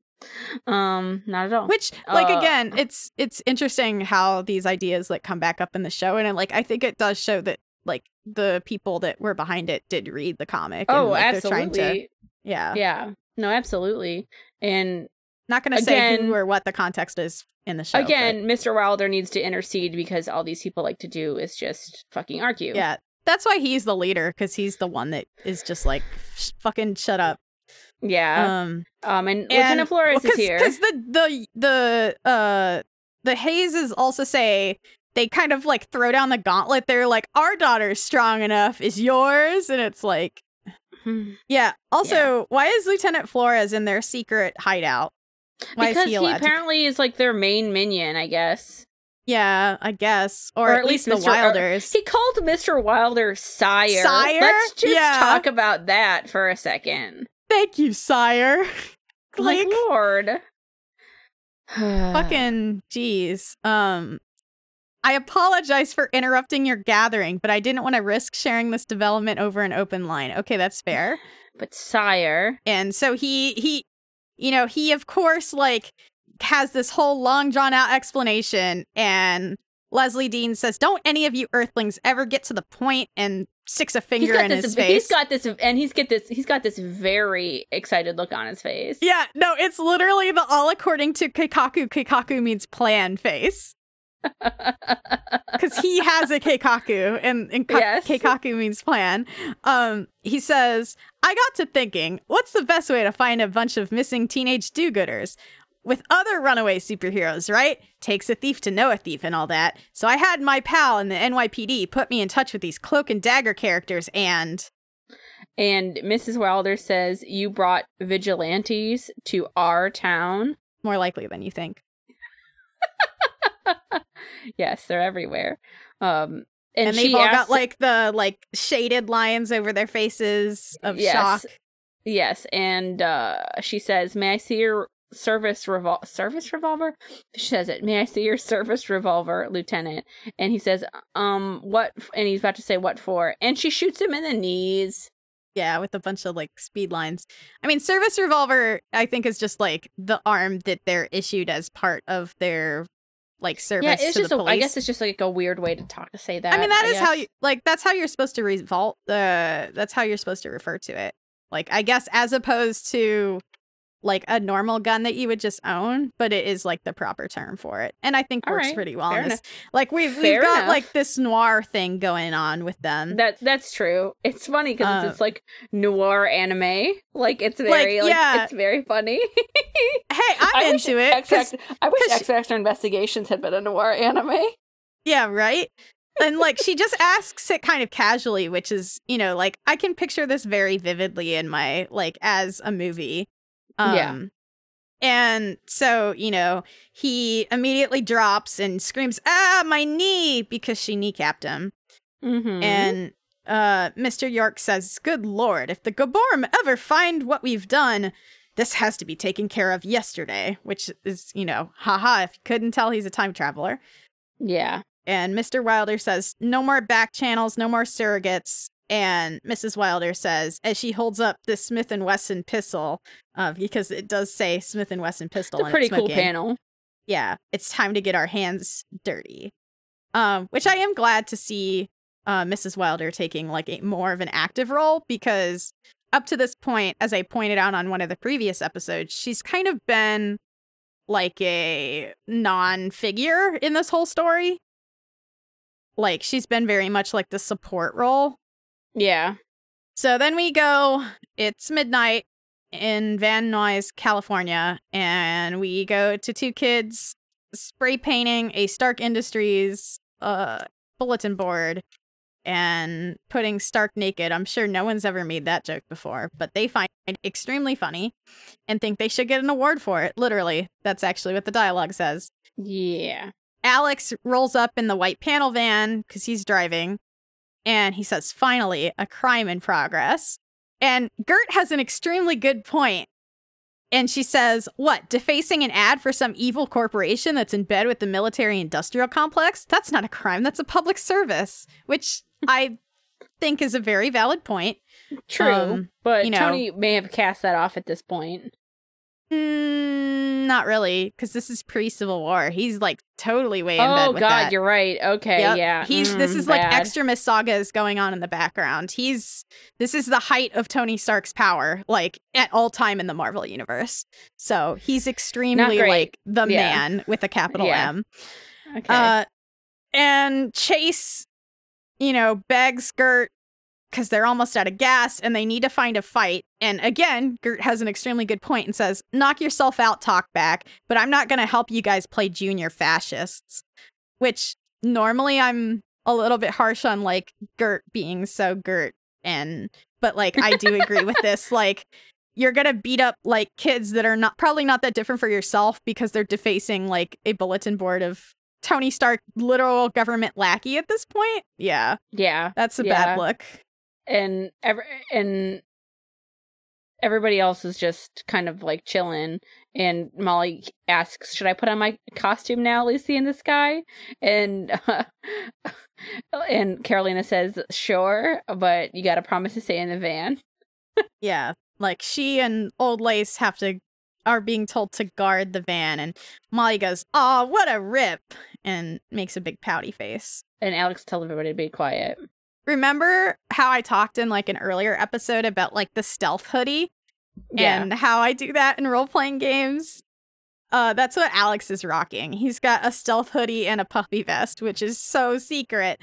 Um, not at all. Which, like, Uh, again, it's it's interesting how these ideas like come back up in the show, and like I think it does show that like the people that were behind it did read the comic. and, oh, like, they're trying absolutely. to, yeah. Yeah. No, absolutely. And Not gonna say Again- who or what the context is in the show. but- again, Mr. Wilder needs to intercede because all these people like to do is just fucking argue. yeah, that's why he's the leader because he's the one that is just like fucking shut up. Yeah. Um, Um, and, and- Lieutenant Flores well, is here. because the the the uh the Hazeses also say they kind of like throw down the gauntlet. They're like, our daughter's strong enough. Is yours? And it's like, Hmm. yeah. Also, why is Lieutenant Flores in their secret hideout? Why because he he, apparently is like their main minion, I guess. yeah, I guess, or, Or at, at least, least the or- Wilders. He called Mr. Wilder sire. Sire? Let's just Yeah. talk about that for a second. Thank you, sire. Like, like, Lord. fucking jeez. Um, I apologize for interrupting your gathering, but I didn't want to risk sharing this development over an open line. Okay, that's fair. But sire. And so he he you know, he of course like has this whole long drawn out explanation and Leslie Dean says, "Don't any of you earthlings ever get to the point and sticks a finger in this his He's got this and he's get this he's got this very excited look on his face. yeah, no, it's literally the all according to Keikaku Keikaku means plan face. because he has a keikaku and, and ka- Yes. keikaku means plan um he says i got to thinking what's the best way to find a bunch of missing teenage do-gooders with other runaway superheroes right takes a thief to know a thief and all that so i had my pal in the nypd put me in touch with these cloak and dagger characters and And Mrs. Wilder says, You brought vigilantes to our town. more likely than you think yes, they're everywhere. Um and, and, they've she all got like the like shaded lines over their faces of Yes. shock Yes, and uh she says, "May I see your service revol service revolver?" She says it. "May I see your service revolver, lieutenant?" And he says, "Um, what?" f-" And he's about to say, "What for?" And she shoots him in the knees. Yeah, with a bunch of like speed lines. I mean, service revolver, I think, is just like the arm that they're issued as part of their like service yeah, it's just. police. I guess it's just like a weird way to talk to say that. I mean, that is how guess. you like. That's how you're supposed to revolt. Uh, that's how you're supposed to refer to it. Like, I guess as opposed to like a normal gun that you would just own, but it is like the proper term for it. And I think All works right, pretty well. in this. Like we've Fair we've got enough. like this noir thing going on with them. That that's true. It's funny because Uh, it's, like noir anime. Like it's very like, yeah. it's very funny. hey, I'm I into it. X 'cause- Factor, I wish X Factor Investigations had been a noir anime. Yeah, right. And like she just asks it kind of casually, which is, you know, like I can picture this very vividly in my like as a movie. Um Yeah. And so, you know, he immediately drops and screams, "Ah, my knee!" because she kneecapped him. Mm-hmm. And uh Mr. Yorkes says, "Good lord, if the Gibborim ever find what we've done, this has to be taken care of yesterday." Which is, you know, haha, if you couldn't tell he's a time traveler. yeah, And Mr. Wilder says, no more back channels, no more surrogates. And Mrs. Wilder says, as she holds up this Smith and Wesson pistol, uh, because it does say Smith and Wesson pistol. it's a pretty cool panel. Yeah, it's time to get our hands dirty. Um, which I am glad to see uh, Mrs. Wilder taking like a more of an active role because up to this point, as I pointed out on one of the previous episodes, she's kind of been like a non-figure in this whole story. Like she's been very much like the support role. Yeah, So then we go, it's midnight in Van Nuys, California, and we go to two kids spray painting a Stark Industries uh, bulletin board and putting Stark naked. I'm sure no one's ever made that joke before, but they find it extremely funny and think they should get an award for it. Literally, that's actually what the dialogue says. yeah. Alex rolls up in the white panel van because he's driving, and he says, Finally, a crime in progress. And Gert has an extremely good point. And she says, What, defacing an ad for some evil corporation that's in bed with the military industrial complex? That's not a crime, that's a public service, which I think is a very valid point. True, Um, but you know- Tony may have cast that off at this point. Mm, not really, because this is pre Civil War. He's like totally way in bed Oh with God, that. you're right. Okay, Yep. yeah. He's this mm, is like bad. Extremis sagas going on in the background. He's this is the height of Tony Stark's power, like at all time in the Marvel universe. So he's extremely like the Yeah. man with a capital Yeah. M. Okay. Uh, and Chase, you know, begs Gert because they're almost out of gas and they need to find a fight. And again, Gert has an extremely good point and says, "Knock yourself out, talk back." But I'm not going to help you guys play junior fascists. Which normally I'm a little bit harsh on, like Gert being so Gert, and but like I do agree with this. Like you're gonna beat up like kids that are not probably not that different for yourself because they're defacing like a bulletin board of Tony Stark, literal government lackey at this point. Yeah, yeah. that's a Yeah. bad look. And every and everybody else is just kind of like chilling and molly asks should i put on my costume now lucy in the sky and uh, and karolina says sure but you gotta promise to stay in the van Yeah, like she and Old Lace have to are being told to guard the van, and Molly goes, "Oh, what a rip!" and makes a big pouty face. and alex tells everybody to be quiet Remember how I talked in like an earlier episode about like the stealth hoodie yeah and how I do that in role playing games? Uh, that's what Alex is rocking. He's got a stealth hoodie and a puffy vest, which is so secret.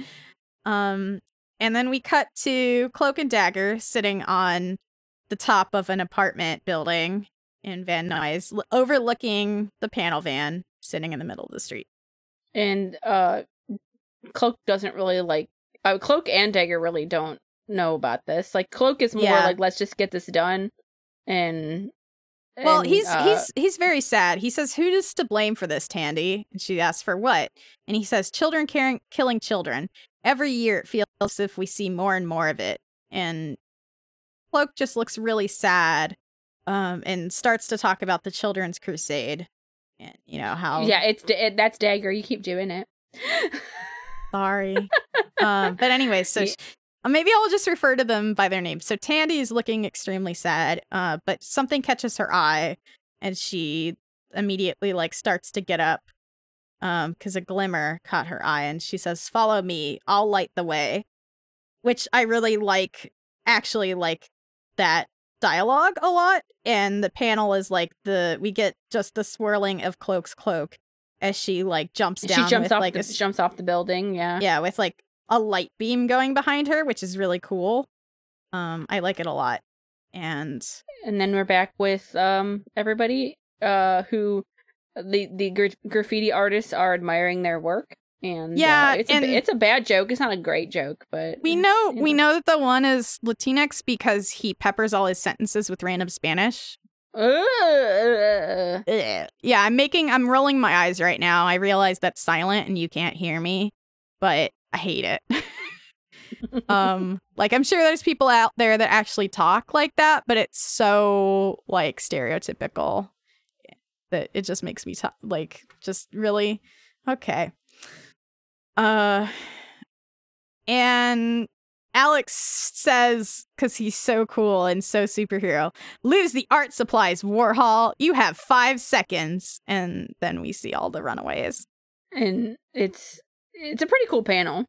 Um, and then we cut to Cloak and Dagger sitting on the top of an apartment building in Van Nuys, l- overlooking the panel van, sitting in the middle of the street. and uh cloak doesn't really like uh, cloak and dagger really don't know about this like cloak is more Yeah. like let's just get this done and Well, and, he's uh, he's he's very sad. He says, "Who is to blame for this, Tandy?" And she asks, "For what?" And he says, "Children caring, killing children. Every year, it feels as if we see more and more of it." And Cloak just looks really sad, um, and starts to talk about the Children's Crusade, and you know how Yeah, it's it, that's dagger. You keep doing it. sorry. um, but anyway, so Yeah. uh, maybe I'll just refer to them by their names. So Tandy is looking extremely sad, uh, but something catches her eye, and she immediately like starts to get up, um, because a glimmer caught her eye, and she says, "Follow me. I'll light the way," which I really like. Actually, like that dialogue a lot, and the panel is like the we get just the swirling of Cloak's cloak as she like jumps down. she jumps with off like the, a jumps off the building. Yeah. yeah with like a light beam going behind her, which is really cool. Um, I like it a lot, and And then we're back with um everybody uh who the the gra- graffiti artists are admiring their work. And Yeah, uh, it's a, and- it's a bad joke. It's not a great joke, but we know you we know that the one is Latinx because he peppers all his sentences with random Spanish. Yeah, I'm making I'm rolling my eyes right now. I realize that's silent and you can't hear me, but I hate it. um like I'm sure there's people out there that actually talk like that, but it's so like stereotypical that it just makes me t- like just really okay. Uh and Alex says, because he's so cool and so superhero, lose the art supplies, Warhol. You have five seconds. And then we see all the runaways. and it's it's a pretty cool panel.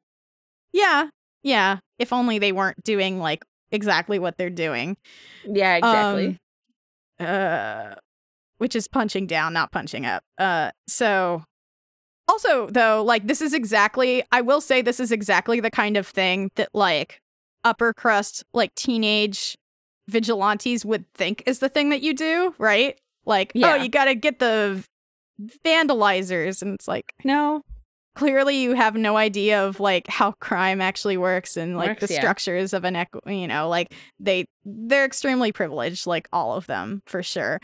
Yeah. Yeah. If only they weren't doing like exactly what they're doing. Yeah, exactly. Um, uh, which is punching down, not punching up. Uh, so also though, like this is exactly, I will say this is exactly the kind of thing that like upper crust, like teenage vigilantes would think is the thing that you do, right? Like, Yeah. oh, you got to get the vandalizers, and it's like no, clearly you have no idea of like how crime actually works and like Works, the yeah. structures of an equ- you know like they they're extremely privileged like all of them for sure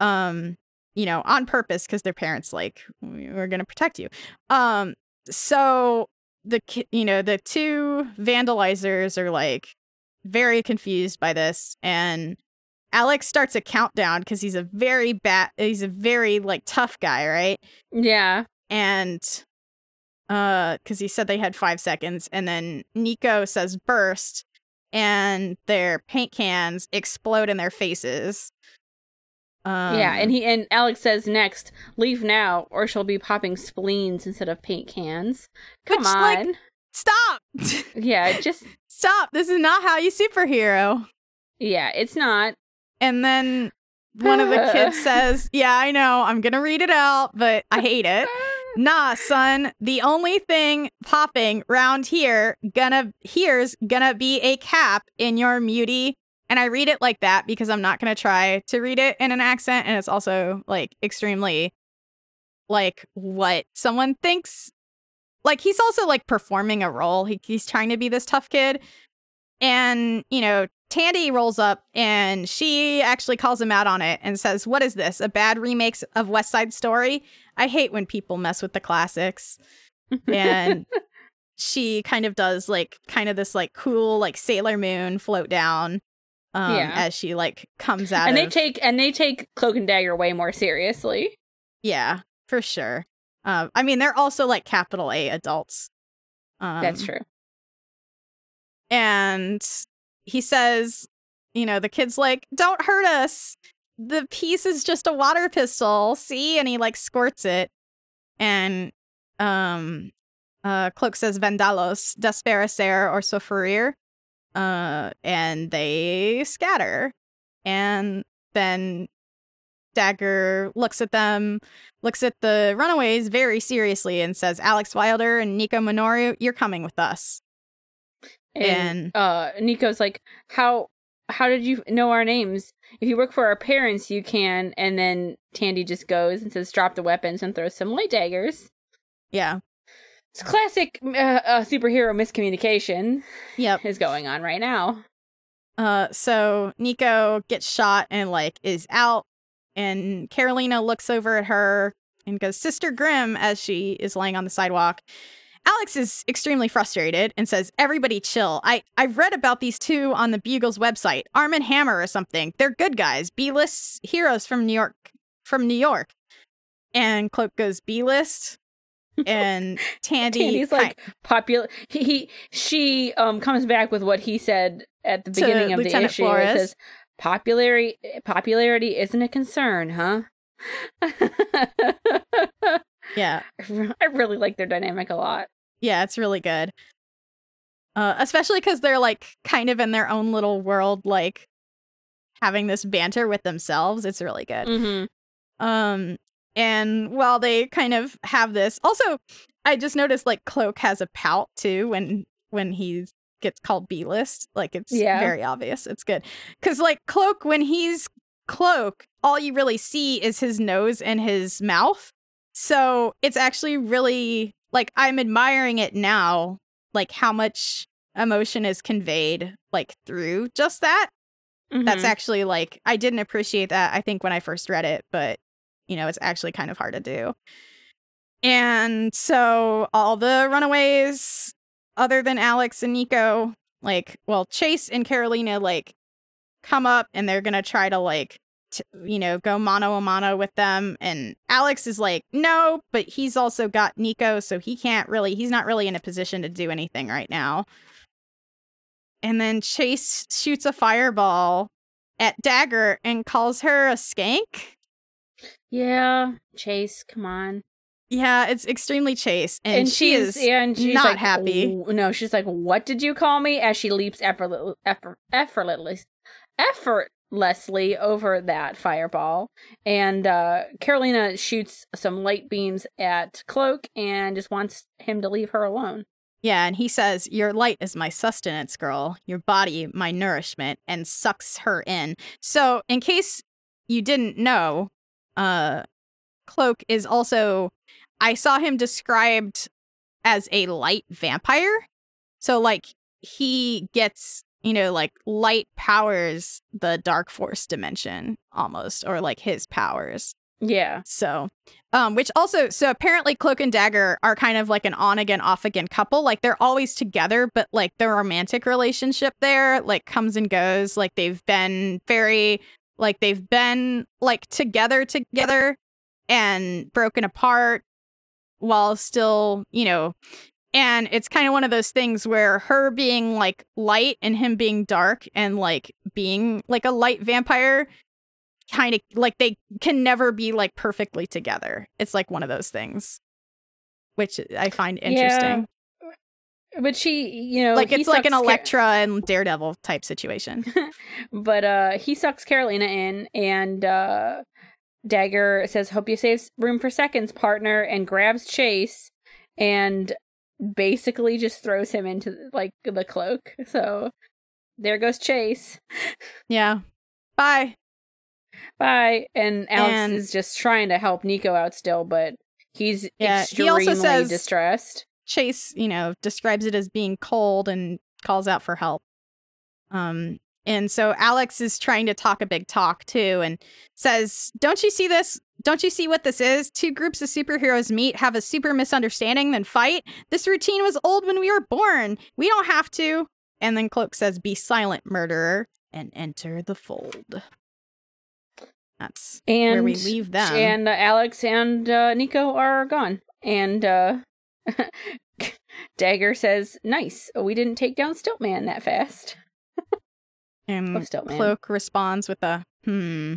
um you know on purpose because their parents like "We- we're gonna protect you. Um so the you know the two vandalizers are like very confused by this and alex starts a countdown because he's a very bad he's a very like tough guy right? Yeah, and uh because he said they had five seconds and then nico says burst and their paint cans explode in their faces um, yeah. And he and Alex says next, leave now, or she'll be popping spleens instead of paint cans. Come Which, on, like- stop yeah, just stop this is not how you superhero yeah, it's not. and then one of the kids says yeah i know i'm gonna read it out but i hate it Nah, son, the only thing popping round here gonna here's gonna be a cap in your mutie. And I read it like that because I'm not gonna try to read it in an accent, and it's also like extremely like what someone thinks. Like he's also like performing a role. He, he's trying to be this tough kid. And, you know, Tandy rolls up and she actually calls him out on it and says, What is this? A bad remake of West Side Story? I hate when people mess with the classics. And she kind of does like kind of this like cool like Sailor Moon float down um Yeah. as she like comes out and they of take and they take Cloak and Dagger way more seriously. Yeah, for sure. Um I mean they're also like capital A adults. Um That's true. and he says, you know, the kid's like, "Don't hurt us. The piece is just a water pistol. See?" And he like squirts it, and um, uh, Cloak says, "Vandalos, desperacer or sofferir," uh, and they scatter, and then Dagger looks at them, looks at the runaways very seriously, and says, "Alex Wilder and Nico Minoru, you're coming with us." And, uh Nico's like, How how did you know our names? If you work for our parents, you can and then Tandy just goes and says, Drop the weapons and throw some light daggers. Yeah. It's classic uh, uh, superhero miscommunication Yep. is going on right now. Uh, so Nico gets shot and like is out, and Karolina looks over at her and goes, "Sister Grimm," as she is laying on the sidewalk. Alex is extremely frustrated and says, "Everybody chill. I I've read about these two on the Bugle's website, Arm and Hammer or something. They're good guys, B-list heroes from New York, from New York." And Cloak goes, "B-list," and Tandy Tandy's like popular. He, he she um comes back with what he said at the beginning of Lieutenant the issue. where It Flores. says popularity popularity isn't a concern, huh? yeah. I really like their dynamic a lot. Yeah, it's really good. Uh, especially because they're like kind of in their own little world, like having this banter with themselves. It's really good. Mm-hmm. Um, and while they kind of have this, also, I just noticed like Cloak has a pout too when when he gets called B list. Like it's Yeah. very obvious. It's good because like Cloak when he's Cloak, all you really see is his nose and his mouth. So it's actually really like I'm admiring it now, like how much emotion is conveyed like through just that that's Mhm. actually like I didn't appreciate that I think when I first read it, but you know, it's actually kind of hard to do. And so all the runaways other than Alex and Nico, like well, Chase and Karolina like come up and they're going to try to like t- you know, go mano a mano with them and Alex is like, "No, but he's also got Nico, so he can't really he's not really in a position to do anything right now." And then Chase shoots a fireball at Dagger and calls her a skank. Yeah, Chase, come on. Yeah, it's extremely Chase, and, she she's is yeah, and she's not like, happy. No, she's like, "What did you call me?" As she leaps effortless, effort, effortlessly, effortlessly over that fireball, and uh Karolina shoots some light beams at Cloak and just wants him to leave her alone. Yeah, and he says, Your light is my sustenance, girl. Your body, my nourishment, and sucks her in. So, in case you didn't know, uh, Cloak is also, I saw him described as a light vampire. So, like, he gets, you know, like light powers the Darkforce dimension almost, or like his powers. Yeah, So, um, which also, so apparently Cloak and Dagger are kind of like an on again, off again couple. Like they're always together, but like their romantic relationship there, like comes and goes. Like they've been very, like they've been like together, together and broken apart while still, you know, and it's kind of one of those things where her being like light and him being dark and like being like a light vampire kind of like they can never be like perfectly together. It's like one of those things, which I find Yeah, interesting. But she, you know, like it's like an Elektra and Daredevil type situation. but uh he sucks Karolina in and uh Dagger says, Hope you save room for seconds, partner, and grabs Chase and basically just throws him into like the cloak. So there goes Chase. yeah. Bye. Bye. And Alex And- is just trying to help Nico out still, but he's Yeah, he extremely also says- distressed. Chase, you know, describes it as being cold and calls out for help. Um, and so Alex is trying to talk a big talk too and says, Don't you see this? Don't you see what this is? Two groups of superheroes meet, have a super misunderstanding, then fight. This routine was old when we were born. We don't have to. And then Cloak says, Be silent, murderer, and enter the fold. That's And where we leave them. And uh, Alex and uh, Nico are gone. And uh, Dagger says, "Nice. We didn't take down Stiltman that fast." And Oh, Stiltman. Cloak responds with a hmm.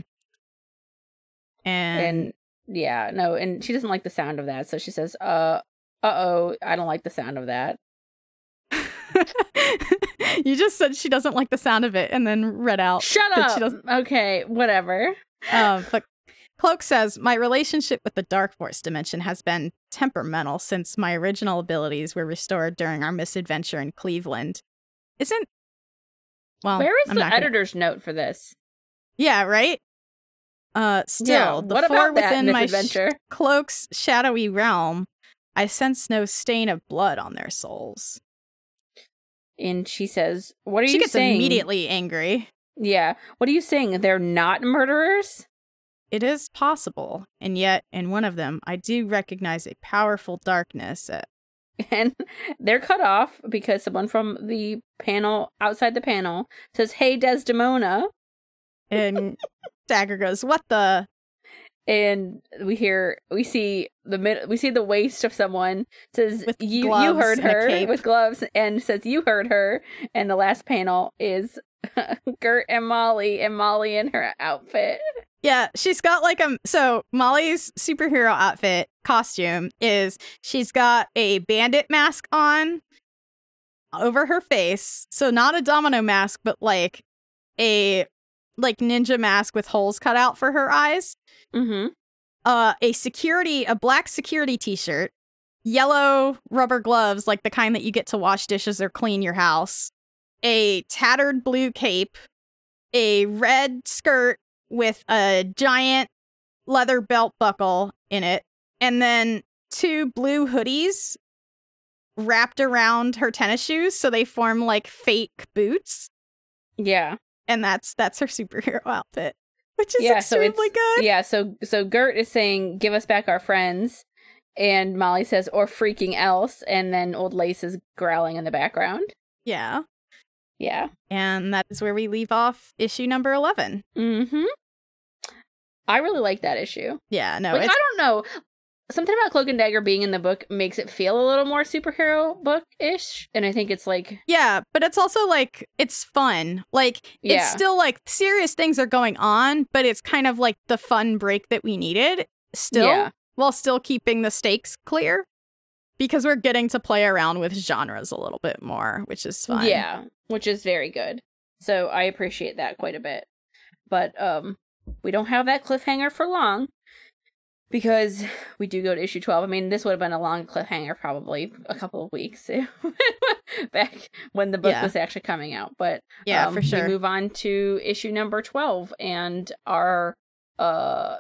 And, And yeah, no, and she doesn't like the sound of that, so she says, "Uh, uh oh, I don't like the sound of that." you just said she doesn't like the sound of it and then read out. Shut up. she doesn't- Okay, whatever. Uh, but Cloak says, My relationship with the Darkforce dimension has been temperamental since my original abilities were restored during our misadventure in Cleveland. Isn't. Well, Where is the not gonna- editor's note for this? Yeah, right? Uh, still, yeah, the what four about within my sh- cloak's shadowy realm, I sense no stain of blood on their souls. and she says, "What are she you gets saying?" immediately angry. Yeah. What are you saying? They're not murderers? It is possible, and yet in one of them, I do recognize a powerful darkness. uh, and they're cut off because someone from the panel outside the panel says, "Hey, Desdemona," And Dagger goes, "What the?" and we hear we see the mid we see the waist of someone says With you you heard her with gloves and says you heard her and the last panel is Gert and Molly and Molly in her outfit. Yeah, she's got like a so Molly's superhero outfit costume is she's got a bandit mask on over her face. So not a domino mask, but like a like ninja mask with holes cut out for her eyes, Mm-hmm. uh, a security, a black security t-shirt, yellow rubber gloves, like the kind that you get to wash dishes or clean your house, a tattered blue cape, a red skirt with a giant leather belt buckle in it, and then two blue hoodies wrapped around her tennis shoes so they form like fake boots Yeah. and that's that's her superhero outfit which is Yeah, extremely it's- good Yeah, so so Gert is saying, "Give us back our friends," and Molly says, "Or freaking else," and then Old Lace is growling in the background. yeah Yeah. and that is where we leave off issue number 11 Mm-hmm. I really like that issue. yeah no like I don't know, something about Cloak and Dagger being in the book makes it feel a little more superhero book ish, and I think it's like yeah but it's also like it's fun like it's still like serious things are going on but it's kind of like the fun break that we needed still Yeah. while still keeping the stakes clear because we're getting to play around with genres a little bit more which is fun Yeah, which is very good. So I appreciate that quite a bit. But um we don't have that cliffhanger for long because we do go to issue 12. I mean, this would have been a long cliffhanger probably a couple of weeks back when the book Yeah. was actually coming out. But yeah um, for sure We move on to issue number 12 and our uh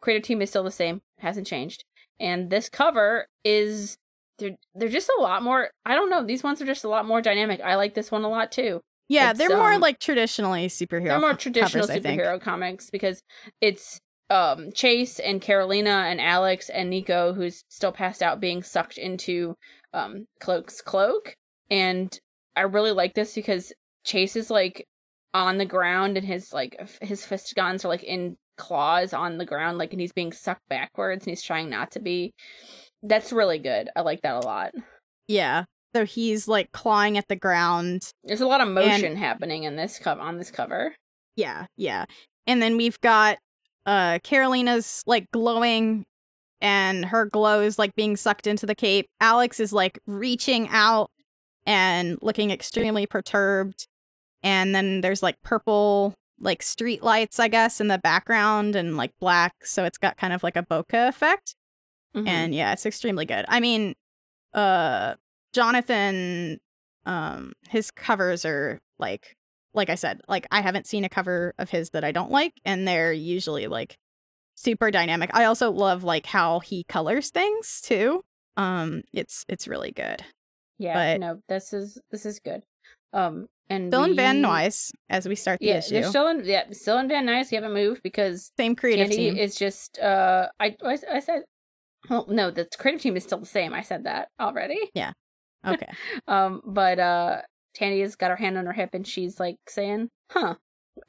creative team is still the same, hasn't changed. And this cover is they're they're just a lot more I don't know, these ones are just a lot more dynamic. I like this one a lot too. yeah it's, they're more um, like traditionally superhero They're more traditional covers, superhero comics because it's um Chase and Karolina and Alex and Nico who's still passed out being sucked into um Cloak's cloak and I really like this because Chase is like on the ground and his like f- his guns are like in claws on the ground like and he's being sucked backwards and he's trying not to be that's really good i like that a lot Yeah. So he's like clawing at the ground. there's a lot of motion happening in this cover on this cover Yeah, yeah. And then we've got uh Karolina's like glowing and her glow is like being sucked into the cape. Alex is like reaching out and looking extremely perturbed. And then there's like purple like street lights, I guess, in the background and like black, so it's got kind of like a bokeh effect. Mhm. and yeah it's extremely good i mean uh jonathan um his covers are like like i said like i haven't seen a cover of his that i don't like and they're usually like super dynamic i also love like how he colors things too um it's it's really good Yeah, But- no, this is this is good. Um, and still in van we- nuys as we start the Yeah, issue they're still in. Yeah, still in Van Nuys. We haven't moved because same creative Candy team is just. Uh, I I, I said. Well, no, the creative team is still the same. I said that already. Yeah. Okay Um, but uh, Tandy has got her hand on her hip and she's like saying, "Huh,"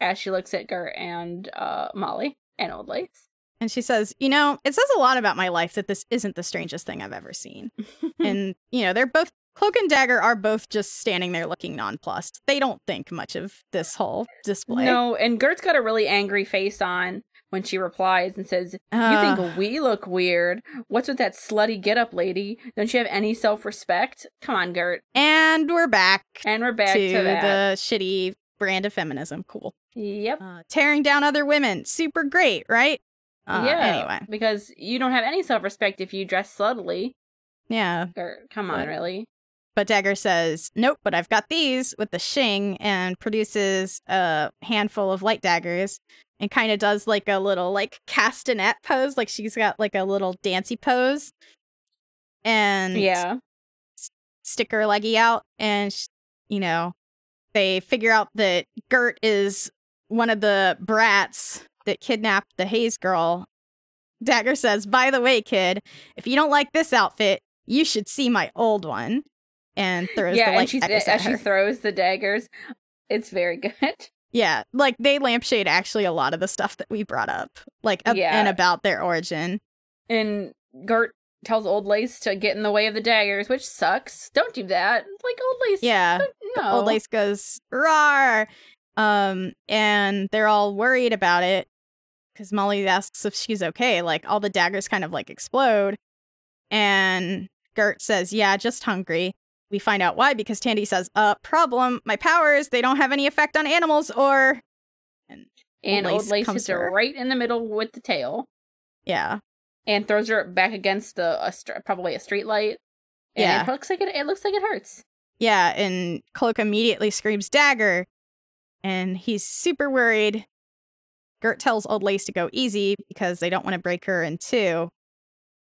as she looks at Gert and uh Molly and Old Lace. and she says you know it says a lot about my life that this isn't the strangest thing i've ever seen and you know they're both cloak and dagger are both just standing there looking nonplussed they don't think much of this whole display No, and Gert's got a really angry face on when she replies and says, You Uh, think we look weird? What's with that slutty get up, lady? Don't you have any self respect? Come on, Gert. and we're back, And we're back to, to, the shitty brand of feminism cool Yep. uh, tearing down other women super great right uh, yeah. anyway Because you don't have any self respect if you dress sluttily. yeah Gert, come on, But- really? but dagger says nope but i've got these with the shing and produces a handful of light daggers and kind of does like a little like castanet pose like she's got like a little dancy pose and Yeah. stick her leggy out and sh- you know they figure out that gert is one of the brats that kidnapped the hayes girl dagger says by the way kid if you don't like this outfit you should see my old one and throws yeah, the light and she's eh, daggers as at she throws the daggers. It's very good. Yeah like they lampshade actually a lot of the stuff that we brought up like up Yeah. and about their origin And Gert tells Old Lace to get in the way of the daggers, which sucks. Don't do that. Like Old Lace. yeah No. old lace goes rar um and they're all worried about it because molly asks if she's okay like all the daggers kind of like explode and gert says yeah just hungry we find out why because tandy says uh problem my powers they don't have any effect on animals or And Old Old Lace hits her right in the middle with the tail Yeah. and throws her back against a, a probably a street light. And Yeah. it looks like it. It looks like it hurts. Yeah, and Cloak immediately screams dagger, and he's super worried. Gert tells Old Lace to go easy because they don't want to break her in two.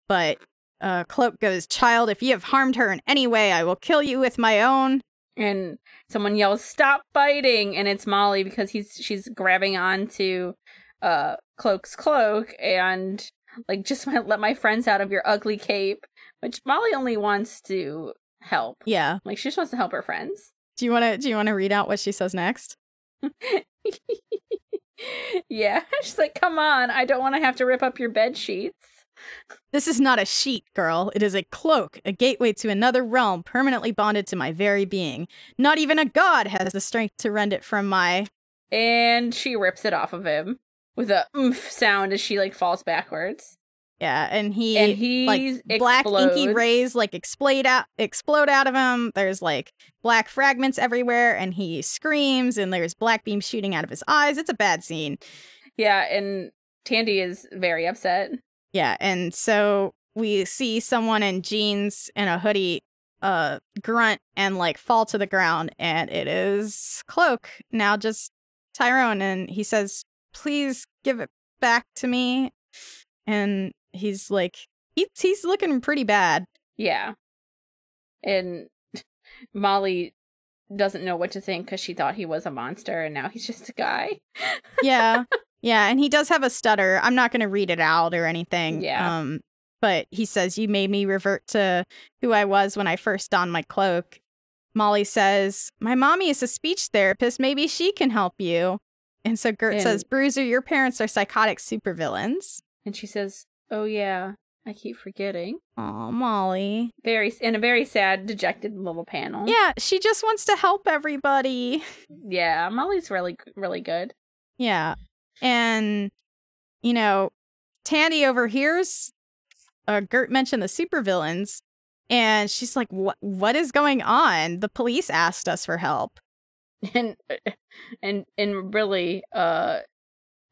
But uh, Cloak goes, Child, if you have harmed her in any way, I will kill you with my own. And someone yells, "Stop fighting!" And it's Molly because he's she's grabbing onto uh Cloak's cloak and like just let my friends out of your ugly cape. Which Molly only wants to help. Yeah. Like she just wants to help her friends. Do you want to? Do you want to read out what she says next? yeah, she's like, "Come on, I don't want to have to rip up your bed sheets." This is not a sheet, girl. It is a cloak, a gateway to another realm permanently bonded to my very being. Not even a god has the strength to rend it from my. And she rips it off of him with a oomph sound as she like falls backwards. Yeah, and he and he like black inky rays like explode out explode out of him. There's like black fragments everywhere, and he screams, and there's black beams shooting out of his eyes. It's a bad scene. Yeah, and Tandy is very upset. Yeah, and so we see someone in jeans and a hoodie uh grunt and like fall to the ground and it is Cloak. Now just Tyrone and he says, "Please give it back to me." And he's like he's he's looking pretty bad. Yeah. And Molly doesn't know what to think because she thought he was a monster and now he's just a guy. yeah. Yeah, and he does have a stutter. I'm not going to read it out or anything. Yeah. Um but he says you made me revert to who I was when I first donned my cloak. Molly says, "My mommy is a speech therapist. Maybe she can help you." And so Gert And- says, "Bruiser, your parents are psychotic supervillains." And she says, "Oh yeah, I keep forgetting." Aw, Molly. Very in a very sad, dejected little panel. Yeah, she just wants to help everybody. Yeah, Molly's really really good. Yeah. And, you know, Tandy overhears uh, Gert mention the supervillains, and she's like, what, what is going on? The police asked us for help. And and and really, uh,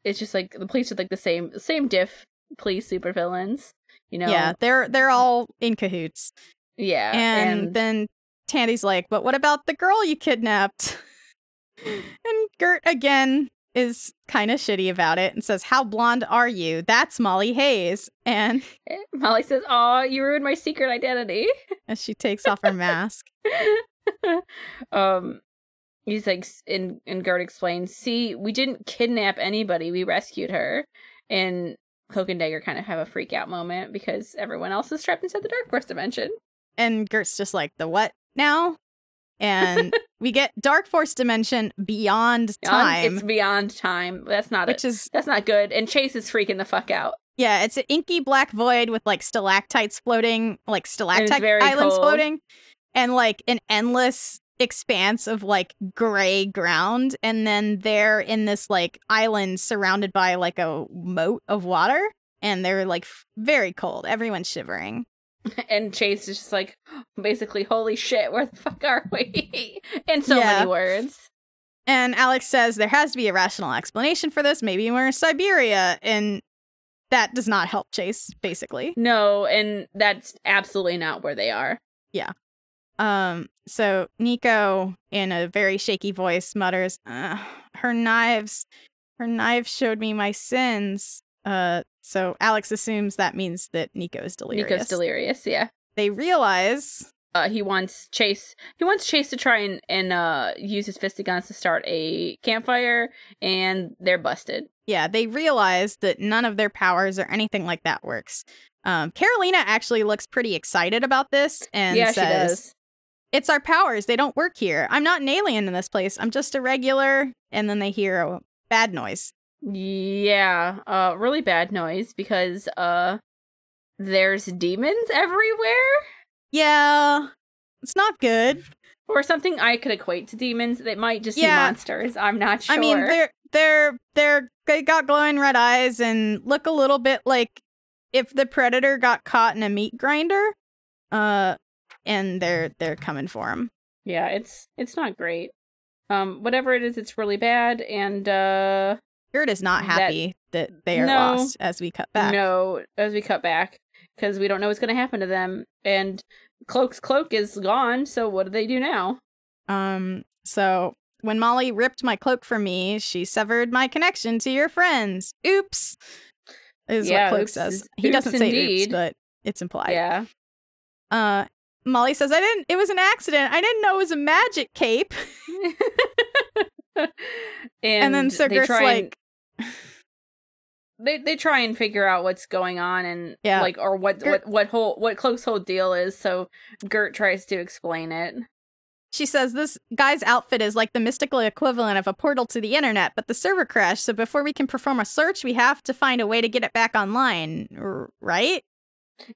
it's just like the police are like the same same diff police supervillains. You know. Yeah, they're they're all in cahoots. Yeah. And, then Tandy's like, but what about the girl you kidnapped? and Gert again is kind of shitty about it and says, How blonde are you? That's Molly Hayes. And Molly says, "Oh, you ruined my secret identity." as she takes off her mask. um, he's like, and and Gert explains, "See, we didn't kidnap anybody. We rescued her." And Cloak and Dagger kind of have a freak out moment because everyone else is trapped inside the Darkforce dimension. And Gert's just like, the what now? And we get Darkforce Dimension beyond Beyond- time, it's beyond time. That's not which it. is, That's not good. And Chase is freaking the fuck out. yeah, it's an inky black void with like stalactites floating, like stalactite islands cold. floating, and like an endless expanse of like gray ground. And then they're in this like island surrounded by like a moat of water. And they're like f- very cold. Everyone's shivering. And Chase is just like, basically, holy shit, where the fuck are we? In so Yeah. many words. And Alex says there has to be a rational explanation for this. Maybe we're in Siberia. And that does not help Chase, basically. No, and that's absolutely not where they are. Yeah. Um, so Nico, in a very shaky voice, mutters, "Her knives, her knives showed me my sins." Uh, so Alex assumes that means that Nico is delirious. Nico's delirious, yeah. They realize, Uh, he wants Chase. He wants Chase to try and, and uh use his fisticuffs to start a campfire, and they're busted. yeah, they realize that none of their powers or anything like that works. Um, Karolina actually looks pretty excited about this and yeah, says, she does. "It's our powers. They don't work here. I'm not an alien in this place. I'm just a regular." And then they hear a bad noise. Yeah, uh, really bad noise because uh, there's demons everywhere, Yeah, it's not good. or something I could equate to demons. They might just Yeah. be monsters. I'm not sure. I mean, they're they're they're they got glowing red eyes and look a little bit like if the predator got caught in a meat grinder. Uh, and they're they're coming for him. yeah, it's it's not great. Um, whatever it is, it's really bad, and uh, Gert is not happy that, they are No. lost as we cut back. no, as we cut back, because we don't know what's going to happen to them, and Cloak's cloak is gone. So what do they do now? Um, so when Molly ripped my cloak from me, she severed my connection to your friends. Oops. Is Yeah, what Cloak says. is- He doesn't say oops, but it's implied. Yeah, Uh Molly says I didn't it was an accident. I didn't know it was a magic cape. and, And, then Sir they Gert's try like and, they they try and figure out what's going on and Yeah. like or what Gert- what what whole what Cloak's whole deal is. So Gert tries to explain it. she says this guy's outfit is like the mystical equivalent of a portal to the internet, but the server crashed, so before we can perform a search, we have to find a way to get it back online, r- right?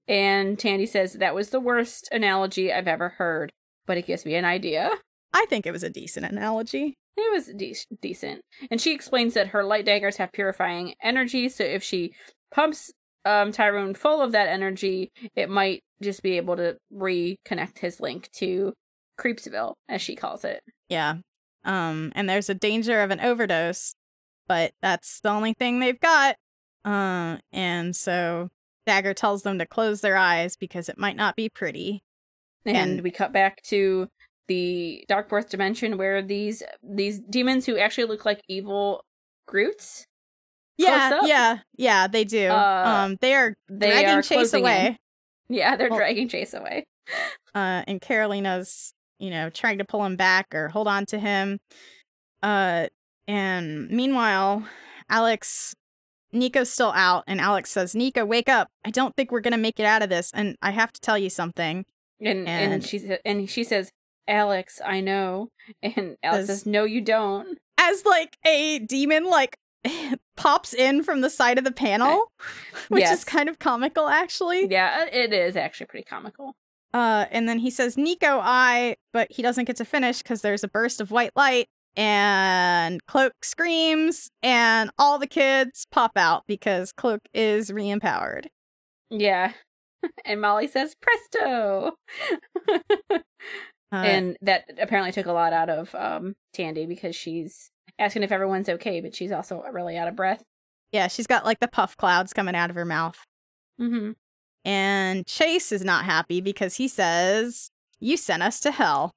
And Tandy says that was the worst analogy I've ever heard, but it gives me an idea. I think it was a decent analogy. It was de- decent. And she explains that her light daggers have purifying energy, so if she pumps um, Tyrone full of that energy, it might just be able to reconnect his link to Creepsville, as she calls it. Yeah. Um, and there's a danger of an overdose, but that's the only thing they've got. Uh, and so Dagger tells them to close their eyes because it might not be pretty. And, And- we cut back to the Darkforce dimension where these these demons who actually look like evil Groots, Yeah, yeah, yeah, they do. Uh, um, they are they dragging are Chase closing in. away. Yeah, they're Well- dragging Chase away. Uh, and Karolina's, you know, trying to pull him back or hold on to him. Uh, and meanwhile, Alex, Nico's still out, and Alex says, "Nico, wake up! I don't think we're gonna make it out of this, and I have to tell you something." And and, And- she and she says, "Alex, I know." And Alex Says- says, "No, you don't." as like a demon like pops in from the side of the panel which Yes. is kind of comical actually Yeah, it is actually pretty comical. uh and then he says nico i but he doesn't get to finish because there's a burst of white light and cloak screams and all the kids pop out because cloak is re-empowered Yeah. And Molly says, "Presto." Uh, and that apparently took a lot out of um Tandy because she's asking if everyone's okay, but she's also really out of breath. yeah she's got like the puff clouds coming out of her mouth Mm-hmm. and chase is not happy because he says you sent us to hell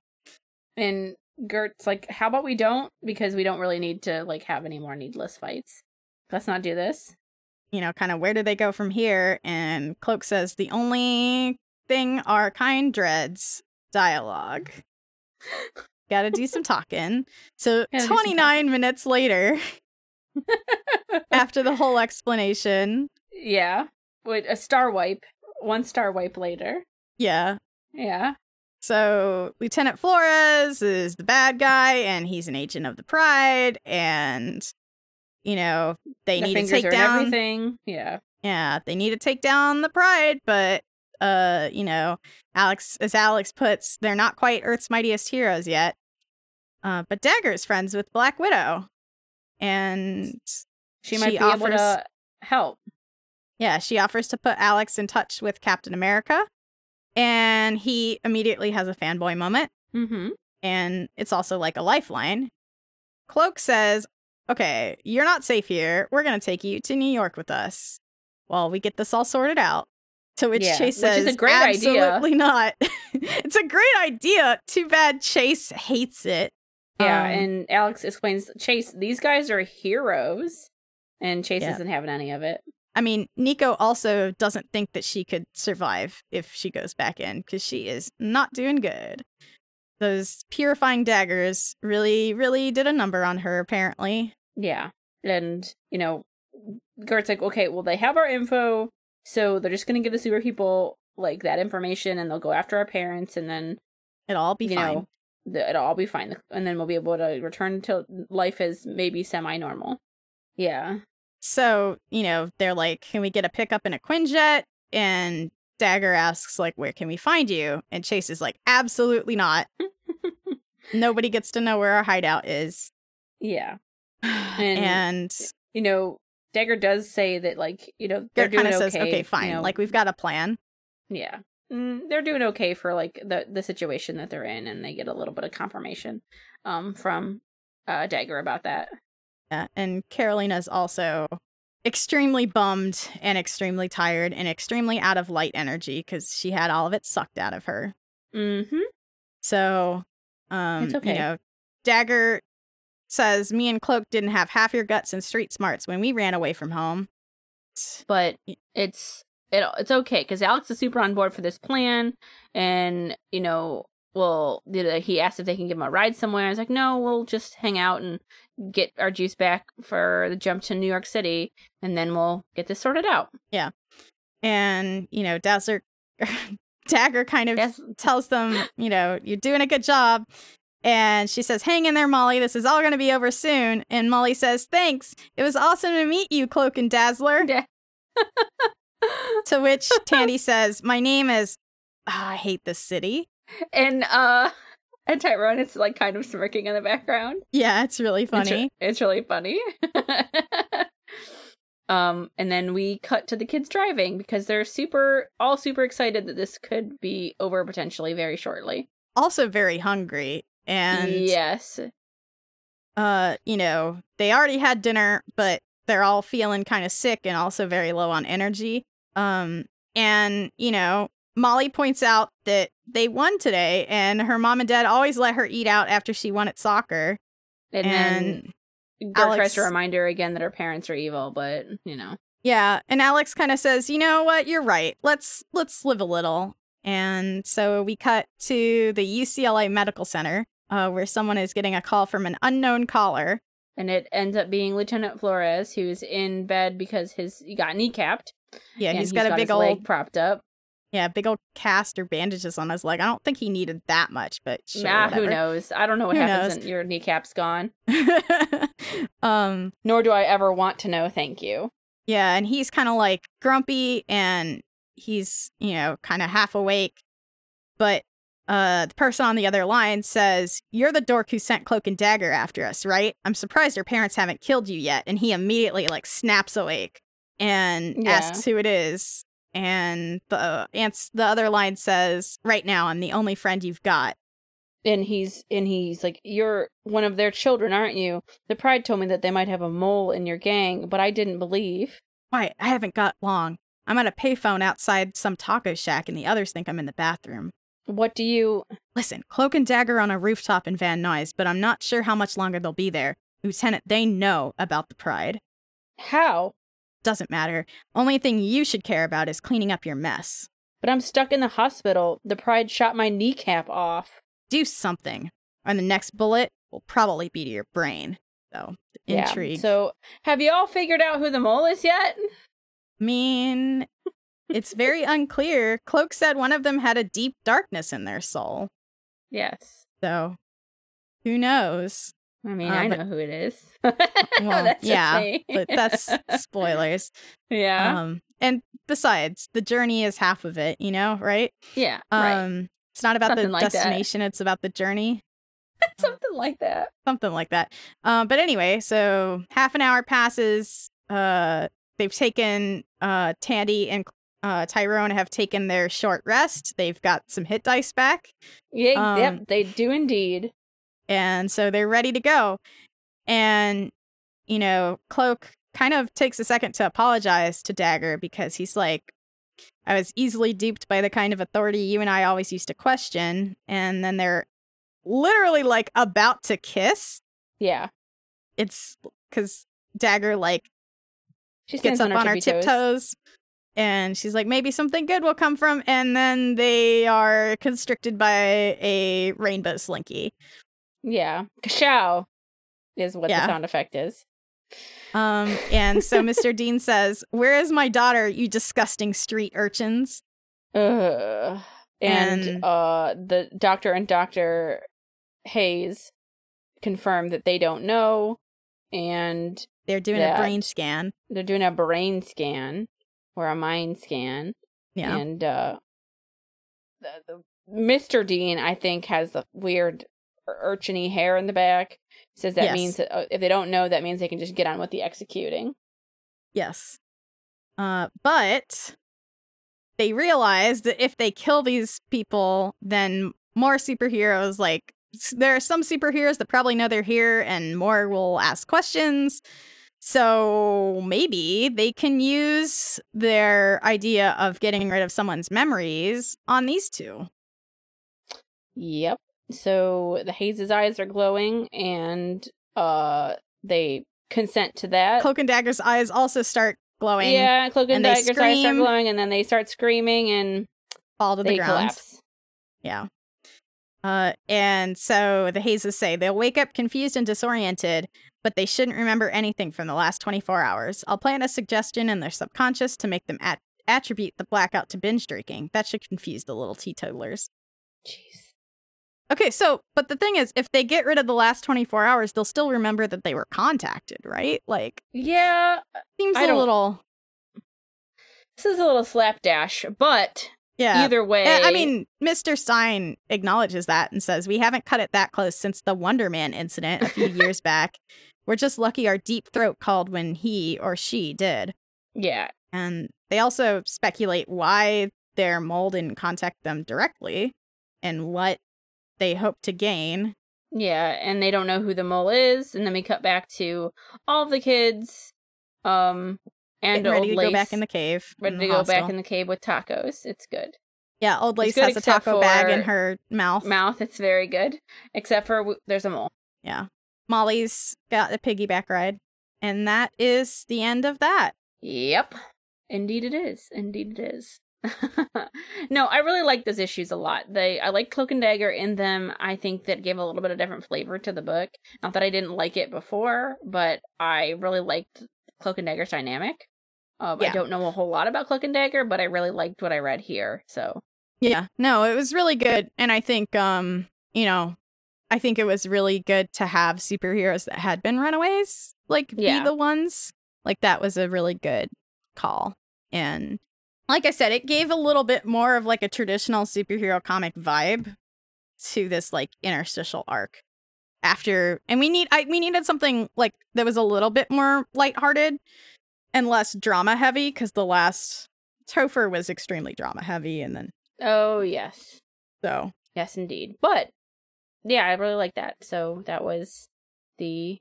And Gert's like, "How about we don't? Because we don't really need to like have any more needless fights. Let's not do this." you know, kind of where do they go from here? And Cloak says the only thing our kind dreads dialogue. Got to do some talking. So Gotta do some 29 minutes later, after the whole explanation, yeah. Wait, a star wipe. One star wipe later. yeah. Yeah. So Lieutenant Flores is the bad guy, and he's an agent of the Pride, and you know they the need to take down everything. Yeah. Yeah, they need to take down the pride, but uh, you know, Alex as Alex puts, they're not quite Earth's mightiest heroes yet. Uh, but Dagger's friends with Black Widow. And She might She be able to help. yeah, she offers to put Alex in touch with Captain America. And he immediately has a fanboy moment. Mm-hmm. And it's also like a lifeline. Cloak says, Okay, you're not safe here. We're going to take you to New York with us while we get this all sorted out. To which Yeah, Chase which is says, a great idea. Absolutely not. it's a great idea. Too bad Chase hates it. Yeah, Um, and Alex explains, Chase, these guys are heroes. And Chase Yeah. isn't having any of it. I mean, Nico also doesn't think that she could survive if she goes back in because she is not doing good. Those purifying daggers really, really did a number on her, apparently. Yeah. And, you know, Gert's like, okay, well, they have our info, so they're just going to give the super people, like, that information, and they'll go after our parents, and then, It'll all be you fine. know, the, it'll all be fine. And then we'll be able to return to life as maybe semi normal. Yeah. So, you know, they're like, can we get a pickup in a Quinjet? And Dagger asks, like, where can we find you? And Chase is like, absolutely not. Nobody gets to know where our hideout is. yeah. And, You know, Dagger does say that, like, you know, they're kind of okay. says, okay, you fine. know, Like, we've got a plan. Yeah. Mm, they're doing okay for like the the situation that they're in and they get a little bit of confirmation um from uh, Dagger about that. Yeah, and Karolina's also extremely bummed and extremely tired and extremely out of light energy because she had all of it sucked out of her. Mm-hmm. So, um, It's okay. you know, Dagger says, "Me and Cloak didn't have half your guts and street smarts when we ran away from home." But it's it, it's okay because Alex is super on board for this plan, and you know, well, he asked if they can give him a ride somewhere. I was like, no, we'll just hang out and get our juice back for the jump to New York City, and then we'll get this sorted out. Yeah, and you know, Dazzler, Dagger kind of Yes. tells them, you know, you're doing a good job. And she says, Hang in there, Molly. This is all going to be over soon. And Molly says, Thanks. It was awesome to meet you, Cloak and Dazzler. Yeah. to which Tandy says, My name is. Ah, I hate this city. and uh, and Tyrone is like kind of smirking in the background. Yeah, it's really It's re- funny. It's, really funny. um, and then we cut to the kids driving because they're super, all super excited that this could be over potentially very shortly. Also, very hungry. And, yes, uh, you know, they already had dinner, but they're all feeling kind of sick and also very low on energy. Um, and, you know, Molly points out that they won today, and her mom and dad always let her eat out after she won at soccer. and, And, then tries Alex- to remind her again that her parents are evil, but you know, yeah, and Alex kind of says, "You know what? You're right. Let's let's live a little." And so we cut to the UCLA Medical Center, uh, where someone is getting a call from an unknown caller. and it ends up being Lieutenant Flores who's in bed because his he got kneecapped. Yeah, he's got a big his old leg propped up. yeah, big old cast or bandages on his leg. I don't think he needed that much, but sure, nah, who knows? I don't know what Who happens when your kneecap's gone. um, Nor do I ever want to know. Thank you. yeah, and he's kind of like grumpy and he's, you know, kind of half awake. But uh the person on the other line says, "You're the dork who sent Cloak and Dagger after us, right? I'm surprised your parents haven't killed you yet." And he immediately like snaps awake and Yeah. asks who it is. And the ants the other line says, "Right now, I'm the only friend you've got." and he's and he's like you're one of their children aren't you the pride told me that they might have a mole in your gang but i didn't believe Why, I haven't got long. I'm at a payphone outside some taco shack, and the others think I'm in the bathroom. What do you Listen, Cloak and Dagger on a rooftop in Van Nuys, but I'm not sure how much longer they'll be there. Lieutenant, they know about the pride. how Doesn't matter. Only thing you should care about is cleaning up your mess. but i'm stuck in the hospital the pride shot my kneecap off Do something, or the next bullet will probably be to your brain. So, Yeah, intrigue. so have you all figured out who the mole is yet I mean, it's very unclear. Cloak said one of them had a deep darkness in their soul. yes So, who knows? i mean Uh, i but- know who it is Well, That's yeah, but that's spoilers. yeah Um, and besides, the journey is half of it, you know, right? yeah right Um, it's not about Something the like that. destination; it's about the journey, something like that something like that. Um, but anyway, so half an hour passes. Uh, they've taken uh Tandy and uh Tyrone have taken their short rest. They've got some hit dice back, yeah Um, yep they do indeed and so they're ready to go. And you know, Cloak kind of takes a second to apologize to Dagger because he's like, I was easily duped by the kind of authority you and I always used to question. And then they're literally like about to kiss. yeah It's because Dagger like she gets up on her tiptoes. And she's like, maybe something good will come from. And then they are constricted by a rainbow slinky. Yeah. Kashow is what Yeah. the sound effect is. Um, and so Mr. Dean says, Where is my daughter, you disgusting street urchins? Ugh. And, And- uh the doctor and Dr. Hayes confirm that they don't know and They're doing a brain scan. they're doing a brain scan or a mind scan. Yeah. And uh the, the Mr. Dean, I think, has the weird urchiny hair in the back. Says that Yes. means that uh, if they don't know, that means they can just get on with the executing. Yes. Uh, but they realize that if they kill these people, then more superheroes like there are some superheroes that probably know they're here, and more will ask questions. So maybe they can use their idea of getting rid of someone's memories on these two. Yep. So the Haze's eyes are glowing, and uh, they consent to that. Cloak and Dagger's eyes also start glowing, yeah, Cloak and, and Dagger's eyes start glowing, and then they start screaming, and fall to the ground. collapse. Yeah. Uh, and so the Hazes say they'll wake up confused and disoriented, but they shouldn't remember anything from the last 24 hours. I'll plant a suggestion in their subconscious to make them at- attribute the blackout to binge drinking. That should confuse the little teetotalers. Jeez. Okay, so, but the thing is, if they get rid of the last 24 hours, they'll still remember that they were contacted, right? Like, Yeah, seems I a don't- little. this is a little slapdash, but Yeah. either way, I mean, Mr. Stein acknowledges that and says, We haven't cut it that close since the Wonder Man incident a few years back. We're just lucky our deep throat called when he or she did. yeah, And they also speculate why their mole didn't contact them directly and what they hope to gain. yeah, and they don't know who the mole is, and then we cut back to all the kids, um, and Getting ready old to Lace go back in the cave. ready to go back in the cave with tacos. It's good. Yeah, old Lace has a taco bag in her mouth. Mouth, it's very good, except for w- there's a mole. Yeah. Molly's got a piggyback ride. And that is the end of that. Yep. Indeed it is. Indeed it is. no, I really like those issues a lot. They I like Cloak and Dagger in them. I think that gave a little bit of different flavor to the book. Not that I didn't like it before, but I really liked Cloak and Dagger's dynamic. Um, I don't know a whole lot about Cloak and Dagger, but I really liked what I read here. So Yeah. No, it was really good. And I think um, you know, I think it was really good to have superheroes that had been runaways like Yeah. be the ones. Like that was a really good call. And like I said, it gave a little bit more of like a traditional superhero comic vibe to this like interstitial arc. After and we need I we needed something like that was a little bit more lighthearted and less drama heavy because the last Topher was extremely drama heavy and then Oh yes. so Yes indeed. But yeah, I really like that. So that was the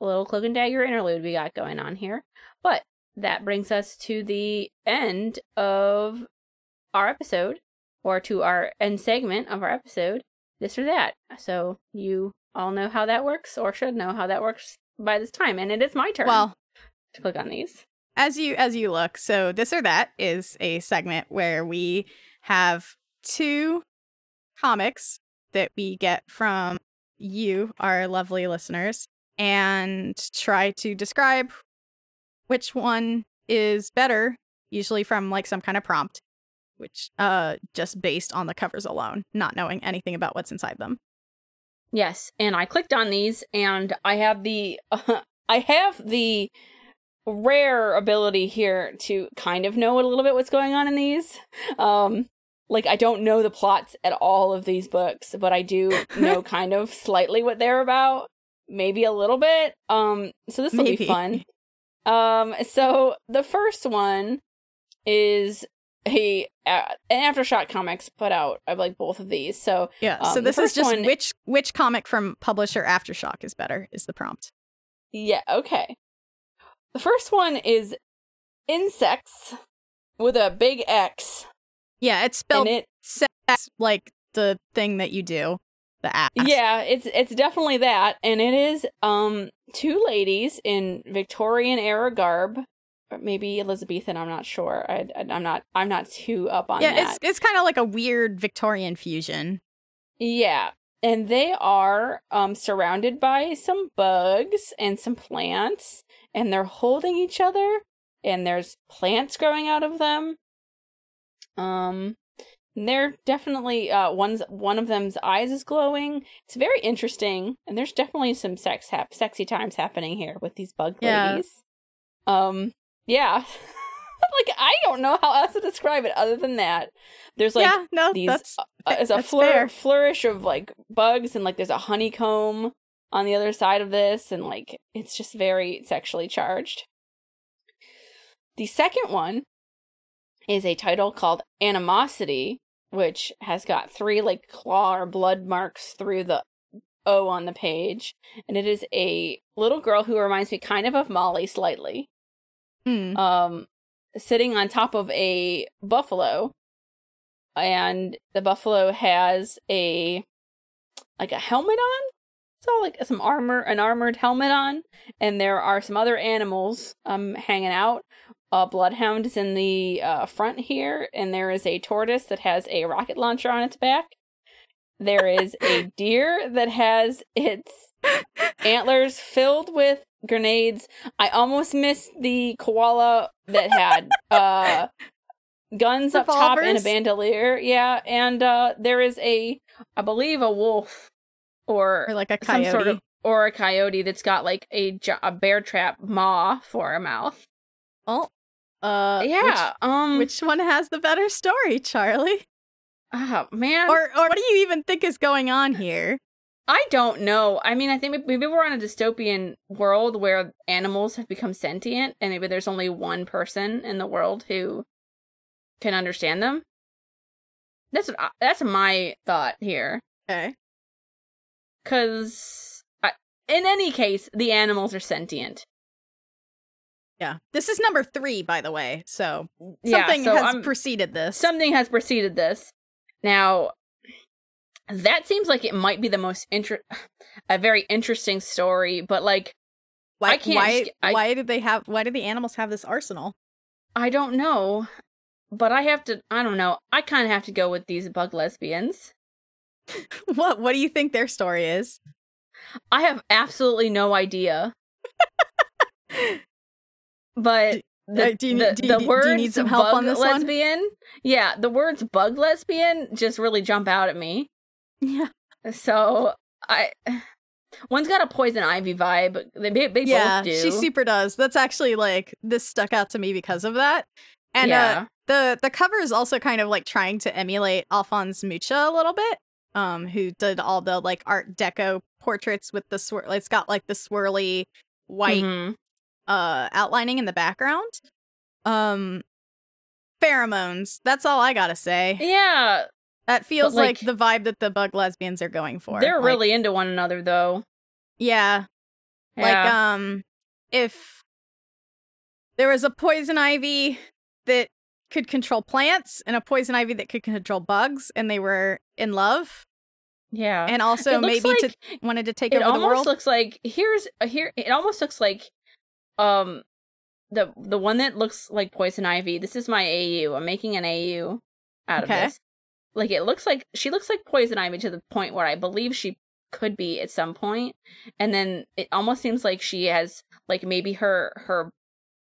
little cloak and dagger interlude we got going on here. But that brings us to the end of our episode, or to our end segment of our episode, this or that. So you all know how that works, or should know how that works by this time. And it is my turn well to click on these. as you as you look so this or that is a segment where we have two comics that we get from you our lovely listeners and try to describe which one is better usually from like some kind of prompt which uh just based on the covers alone not knowing anything about what's inside them Yes, and I clicked on these, and I have the I have the rare ability here to kind of know a little bit what's going on in these. Um, like I don't know the plots at all of these books, but I do know kind of slightly what they're about, maybe a little bit. Um, so this will be fun. Um, so the first one is a uh, an aftershock comics put out i like both of these so yeah Um, so this is just one- which which comic from publisher aftershock is better is the prompt Yeah, okay. The first one is InSEXts with a big X. yeah it's spelled it sex like the thing that you do the ass yeah, it's it's definitely that. And it is um two ladies in Victorian era garb. Maybe Elizabethan, I'm not sure. I, am not I'm not too up on yeah that. it's it's kind of like a weird victorian fusion Yeah. And they are um surrounded by some bugs and some plants and they're holding each other and there's plants growing out of them. Um and they're definitely uh one's one of them's eyes is glowing. It's very interesting and there's definitely some sex hap- sexy times happening here with these bug Yeah. ladies. Um yeah. like I don't know how else to describe it other than that. There's like yeah no these that's uh, it's a fair. flourish of like bugs and like there's a honeycomb on the other side of this and like it's just very sexually charged the second one is a title called animosity which has got three like claw or blood marks through the O on the page, and it is a little girl who reminds me kind of of Molly slightly. Hmm. Um, sitting on top of a buffalo, and the buffalo has a like a helmet on. It's all like some armor, an armored helmet on, and there are some other animals um hanging out. A bloodhound is in the uh, front here, and there is a tortoise that has a rocket launcher on its back. There is a deer that has its antlers filled with grenades. I almost missed the koala that had uh guns up top and a bandolier. Yeah, and uh there is a I believe a wolf or, or like a some coyote. sort of or a coyote that's got like a, a bear trap maw for a mouth. Oh, uh, yeah. um Which, which one has the better story, Charlie? oh man. Or, or what do you even think is going on here? I don't know. I mean, I think maybe we're on a dystopian world where animals have become sentient, and maybe there's only one person in the world who can understand them. That's what I, that's my thought here. Okay. Because in any case, the animals are sentient. Yeah. This is number three, by the way. So Yeah, something so has I'm- preceded this. Something has preceded this. Now, that seems like it might be the most inter- a very interesting story, but like why, I can't Why, just- I- why did they have? Why did the animals have this arsenal? I don't know, but I have to. I don't know. I kind of have to go with these bug lesbians. what? What do you think their story is? I have absolutely no idea. but the, uh, do you- the, do you- the do you need some help on this one? lesbian, yeah, the words bug lesbian just really jump out at me. Yeah. So I, one's got a poison ivy vibe. They they yeah, both do. she super does. That's actually like this stuck out to me because of that. And uh, the the cover is also kind of like trying to emulate Alphonse Mucha a little bit, um, who did all the like Art Deco portraits with the swirl. It's got like the swirly white Mhm. uh outlining in the background. Um, pheromones. That's all I gotta say. yeah. That feels like, like, the vibe that the bug lesbians are going for. They're Like, really into one another, though. yeah. yeah. Like um, if there was a poison ivy that could control plants and a poison ivy that could control bugs, and they were in love, yeah. and also maybe like- to wanted to take over the almost world. looks like here's here it almost looks like um the the one that looks like poison ivy this is my au i'm making an au out Okay. of this like it looks like she looks like poison ivy to the point where i believe she could be at some point and then it almost seems like she has like maybe her her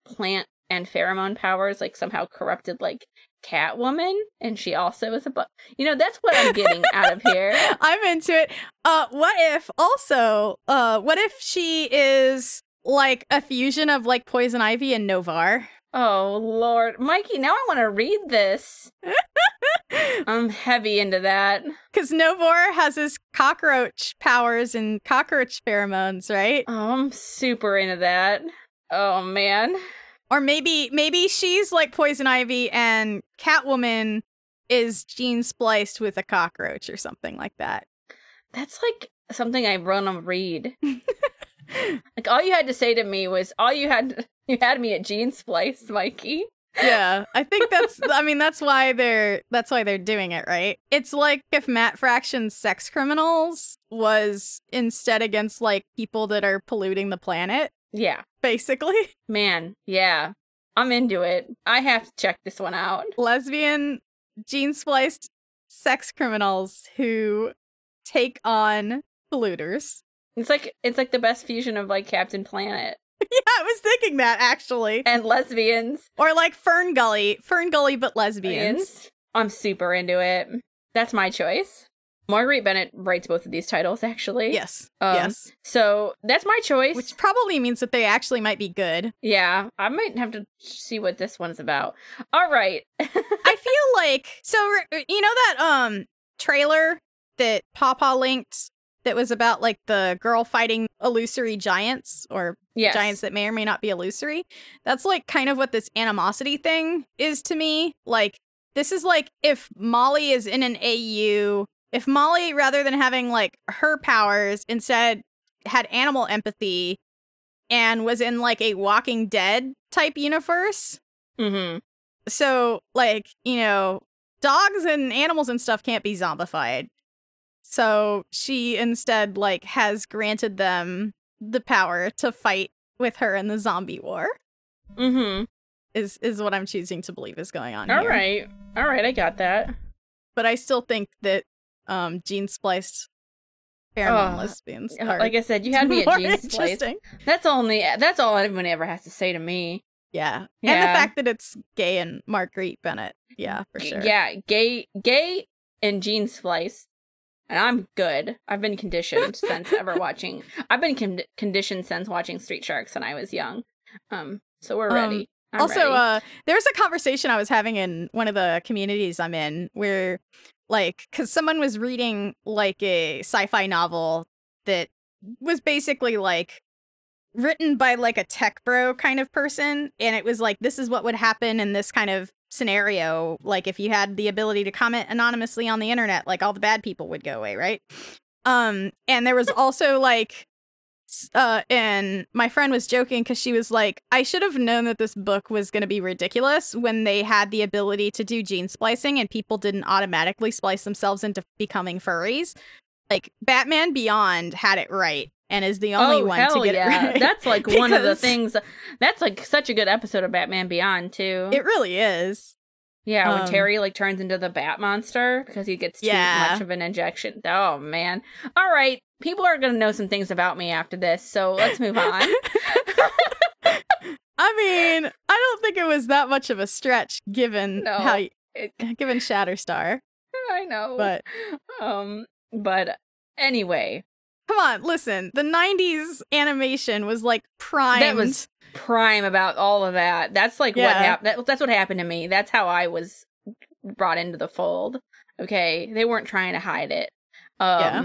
plant and pheromone powers like somehow corrupted like catwoman and she also is a bu- you know that's what i'm getting out of here I'm into it. Uh, what if also? Uh, what if she is like a fusion of like poison ivy and Novar? Oh Lord, Mikey! Now I want to read this. I'm heavy into that. Because Novor has his cockroach powers and cockroach pheromones, right? Oh, I'm super into that. Oh man, Or maybe maybe she's like poison ivy and Catwoman is gene spliced with a cockroach or something like that. that's like something I run on read. like all you had to say to me was, all you had you had me at Gene Splice, Mikey. yeah, I think that's I mean that's why they're that's why they're doing it, right? It's like if Matt Fraction's sex criminals was instead against like people that are polluting the planet, Yeah, basically. man, yeah, I'm into it. I have to check this one out. Lesbian gene spliced sex criminals who take on polluters. It's like it's like the best fusion of like Captain Planet yeah, I was thinking that actually. and lesbians. Or like Fern Gully, Fern Gully but lesbians. I'm super into it. That's my choice. Marguerite Bennett writes both of these titles, actually. Yes. Um, yes. So that's my choice. Which probably means that they actually might be good. yeah, I might have to see what this one's about. All right. I feel like so you know that um trailer that Papa linked that was about like the girl fighting illusory giants or yes. giants that may or may not be illusory. That's like kind of what this animosity thing is to me. Like this is like if Molly is in an AU if Molly, rather than having like her powers, instead had animal empathy and was in like a Walking Dead type universe. Mm-hmm. So, like, you know, dogs and animals and stuff can't be zombified. So she instead like has granted them the power to fight with her in the zombie war. Mm-hmm. Is is what I'm choosing to believe is going on All here. right. All right, I got that. But I still think that um gene spliced pheromone Oh, lesbians are Like I said, you had me at gene splice. That's only that's all anyone ever has to say to me. Yeah. And the fact that it's gay and Marguerite Bennett. Yeah, for sure. Yeah, gay, gay, and gene splice, and I'm good. I've been conditioned since ever watching. I've been con- conditioned since watching Street Sharks when I was young. Um, so we're Um, ready. I'm also, ready. uh, there's a conversation I was having in one of the communities I'm in where, like, because someone was reading like a sci-fi novel that was basically like written by like a tech bro kind of person, and it was like this is what would happen in this kind of scenario. Like, if you had the ability to comment anonymously on the internet, like all the bad people would go away, right? Um, and there was also like uh and my friend was joking because she was like i should have known that this book was going to be ridiculous when they had the ability to do gene splicing and people didn't automatically splice themselves into becoming furries like batman beyond had it right and is the only oh one hell to get yeah! it right That's like one of the things. That's like such a good episode of Batman Beyond too. it really is yeah, when um, Terry like turns into the Bat monster because he gets too Yeah. much of an injection. Oh man! All right, people are gonna know some things about me after this, so let's move on. i mean i don't think it was that much of a stretch given No, how y- it- given shatterstar I know, but um, but anyway, come on listen the 90s animation was like primed was prime about all of that. That's like what happened. That, that's what happened to me. That's how I was brought into the fold. Okay, they weren't trying to hide it. Um, Yeah.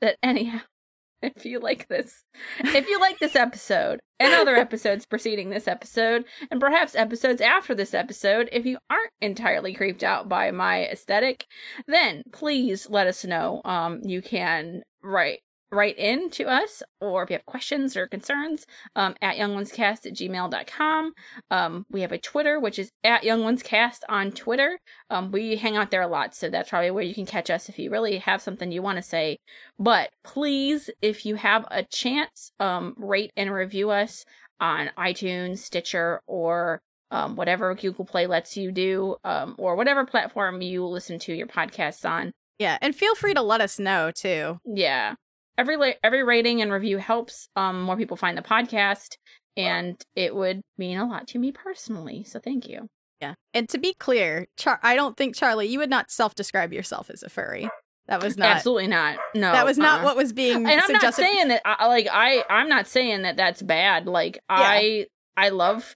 That anyhow, if you like this, if you like this episode and other episodes preceding this episode, and perhaps episodes after this episode, if you aren't entirely creeped out by my aesthetic, then please let us know. Um, you can write write in to us or if you have questions or concerns um, at youngonescast at gmail.com um, we have a twitter which is at youngonescast on twitter. Um, we hang out there a lot so that's probably where you can catch us if you really have something you want to say. But please if you have a chance um, rate and review us on itunes stitcher or um, whatever google play lets you do um, or whatever platform you listen to your podcasts on. Yeah and feel free to let us know too. Yeah. Every every rating and review helps um more people find the podcast and it would mean a lot to me personally. So thank you. Yeah. And to be clear, Char- I don't think Charlie, you would not self-describe yourself as a furry. That was not. Absolutely not. No. That was not uh-uh. what was being And I'm not suggested. saying that I like I I'm not saying that that's bad. Like I I love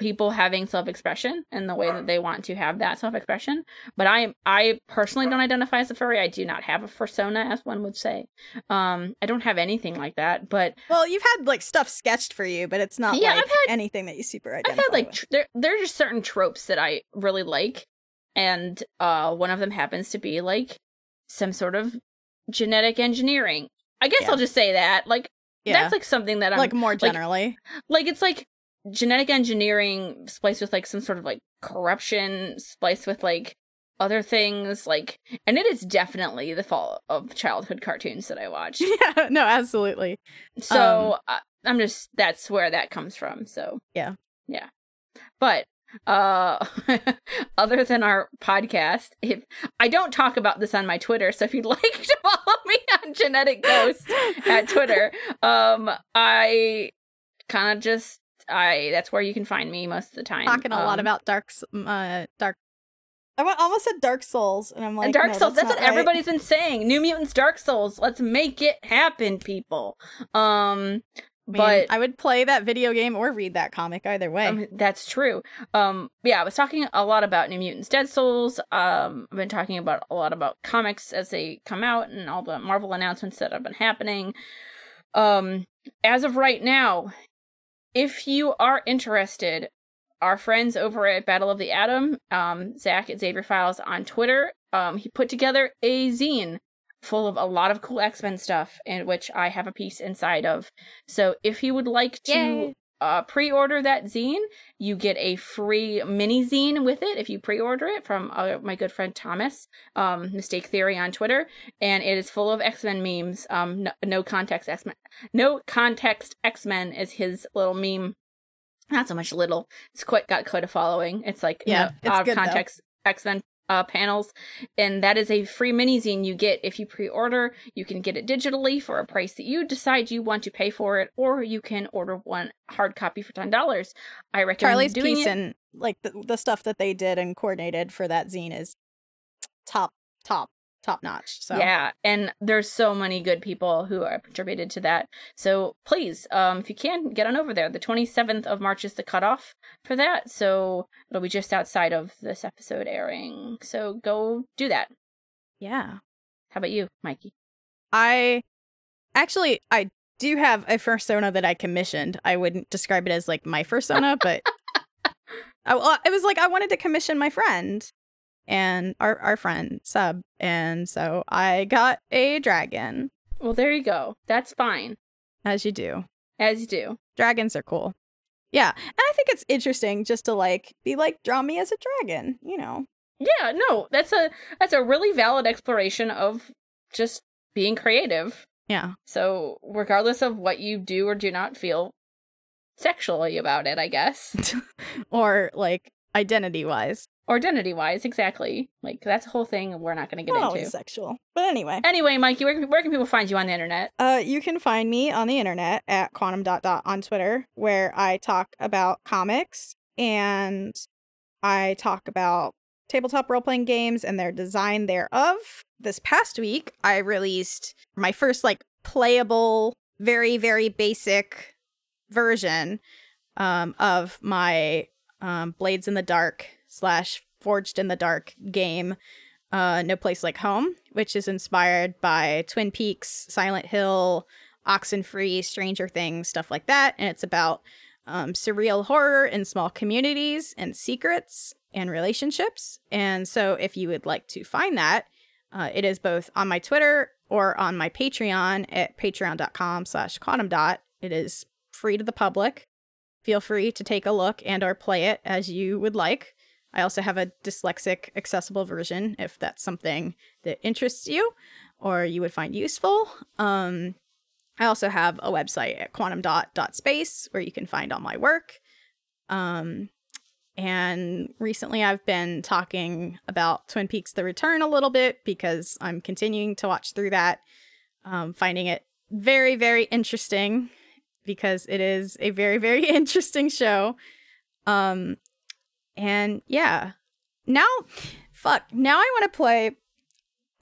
people having self-expression and the way that they want to have that self-expression but i i personally don't identify as a furry i do not have a persona as one would say um i don't have anything like that but well, you've had like stuff sketched for you, but it's not Yeah, like I've had- anything that you super I've identify had like tr- there there are just certain tropes that I really like, and uh, one of them happens to be like some sort of genetic engineering. I guess Yeah. I'll just say that like yeah. that's like something that I'm like more generally. like it's like genetic engineering spliced with like some sort of like corruption spliced with like other things like and it is definitely the fault of childhood cartoons that I watched. yeah, no, absolutely. So I I'm just that's where that comes from. So Yeah. yeah. But uh other than our podcast, if I don't talk about this on my Twitter, so if you'd like to follow me on Genetic Ghost at Twitter, um I kind of just I that's where you can find me most of the time. Talking a lot Um, about dark, uh, dark. I almost said Dark Souls, and I'm like, and Dark no, Souls. That's, not what right. everybody's been saying. New Mutants, Dark Souls. Let's make it happen, people. Um, I mean, but I would play that video game or read that comic either way. Um, that's true. Um, yeah, I was talking a lot about New Mutants, Dead Souls. Um, I've been talking about a lot about comics as they come out and all the Marvel announcements that have been happening. Um, as of right now, if you are interested, our friends over at Battle of the Atom, um, Zach at Xavier Files on Twitter, um, he put together a zine full of a lot of cool X Men stuff, in which I have a piece inside of. So if you would like to Yay. Uh, pre-order that zine, you get a free mini zine with it if you pre-order it from uh, my good friend Thomas, um, Mistake Theory on Twitter, and it is full of X Men memes. Um, no, no context X Men, no context X Men is his little meme. Not so much little. It's quite got quite a following. It's like Yeah, no, it's out of good, though. context X Men uh, panels, and that is a free mini zine you get if you pre-order. You can get it digitally for a price that you decide you want to pay for it, or you can order one hard copy for ten dollars. I recommend Charlie's doing piece it. and like the, the stuff that they did and coordinated for that zine is top, top, top notch. So Yeah, and there's so many good people who are contributed to that. So please, um, if you can, get on over there. The 27th of March is the cutoff for that, so it'll be just outside of this episode airing. So go do that. yeah. How about you, Mikey? I actually I do have a fursona that I commissioned. I wouldn't describe it as like my fursona, but I, well, it was like I wanted to commission my friend and our our friend sub, and so I got a dragon, Well, there you go. That's fine, as you do. as you do. Dragons are cool. Yeah, and I think it's interesting just to like be like draw me as a dragon, you know. Yeah, no, that's a that's a really valid exploration of just being creative. Yeah. So, regardless of what you do or do not feel sexually about it, I guess. or like identity wise. Or identity wise, exactly. Like that's a whole thing we're not going to get Not into. sexual. But anyway. Anyway, Mikey, where, where can people find you on the internet? Uh, you can find me on the internet at quantum dot dot on Twitter, where I talk about comics and I talk about tabletop role playing games and their design thereof. This past week, I released my first like playable, very very basic version um, of my um, Blades in the Dark slash Forged in the Dark game uh, No Place Like Home, which is inspired by Twin Peaks, Silent Hill, Oxenfree, Stranger Things, stuff like that. And it's about um, surreal horror in small communities and secrets and relationships. And so if you would like to find that, uh, it is both on my Twitter or on my Patreon at patreon.com slash quantum dot. It is free to the public. Feel free to take a look and or play it as you would like. I also have a dyslexic accessible version if that's something that interests you or you would find useful. Um, I also have a website at quantum.space where you can find all my work. Um, and recently I've been talking about Twin Peaks The Return a little bit because I'm continuing to watch through that, um, finding it very, very interesting because it is a very, very interesting show. Um, and yeah, now, fuck, now I want to play.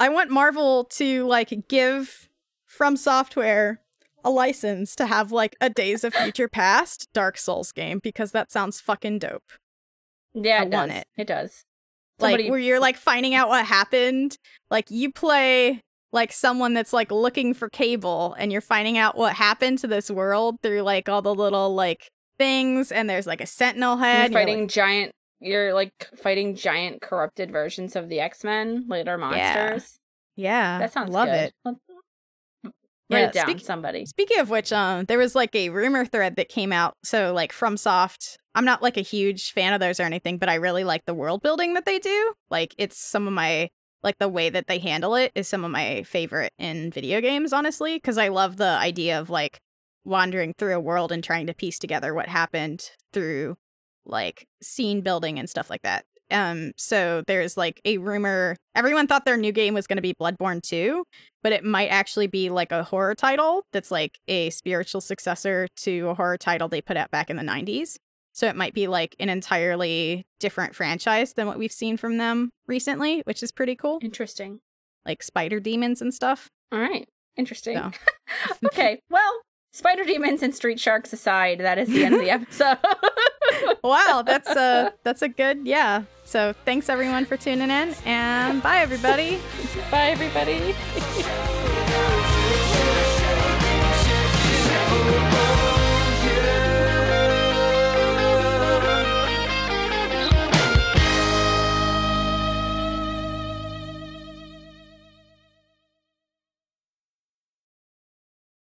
I want Marvel to like give From Software a license to have like a Days of Future Past Dark Souls game because that sounds fucking dope. Yeah, I it does. it. It does. Like Somebody- where you're like finding out what happened. Like you play like someone that's like looking for cable and you're finding out what happened to this world through like all the little like things and there's like a sentinel head. You're and you're, fighting like, giant. You're like fighting giant corrupted versions of the X Men, later monsters. yeah, That sounds love good. it. Let- Yeah, Write it down, speak- somebody. Speaking of which, um, there was like a rumor thread that came out. So like from Soft, I'm not like a huge fan of those or anything, but I really like the world building that they do. Like it's some of my like the way that they handle it is some of my favorite in video games, honestly, because I love the idea of like wandering through a world and trying to piece together what happened through like scene building and stuff like that. Um, so there's like a rumor. Everyone thought their new game was going to be Bloodborne 2, but it might actually be like a horror title that's like a spiritual successor to a horror title they put out back in the 90s. So it might be like an entirely different franchise than what we've seen from them recently, which is pretty cool. Interesting. Like spider demons and stuff. All right. Interesting. So. okay. Well, spider demons and street sharks aside, that is the end of the episode. Wow, that's a that's a good yeah. So thanks everyone for tuning in and bye everybody. Bye, everybody.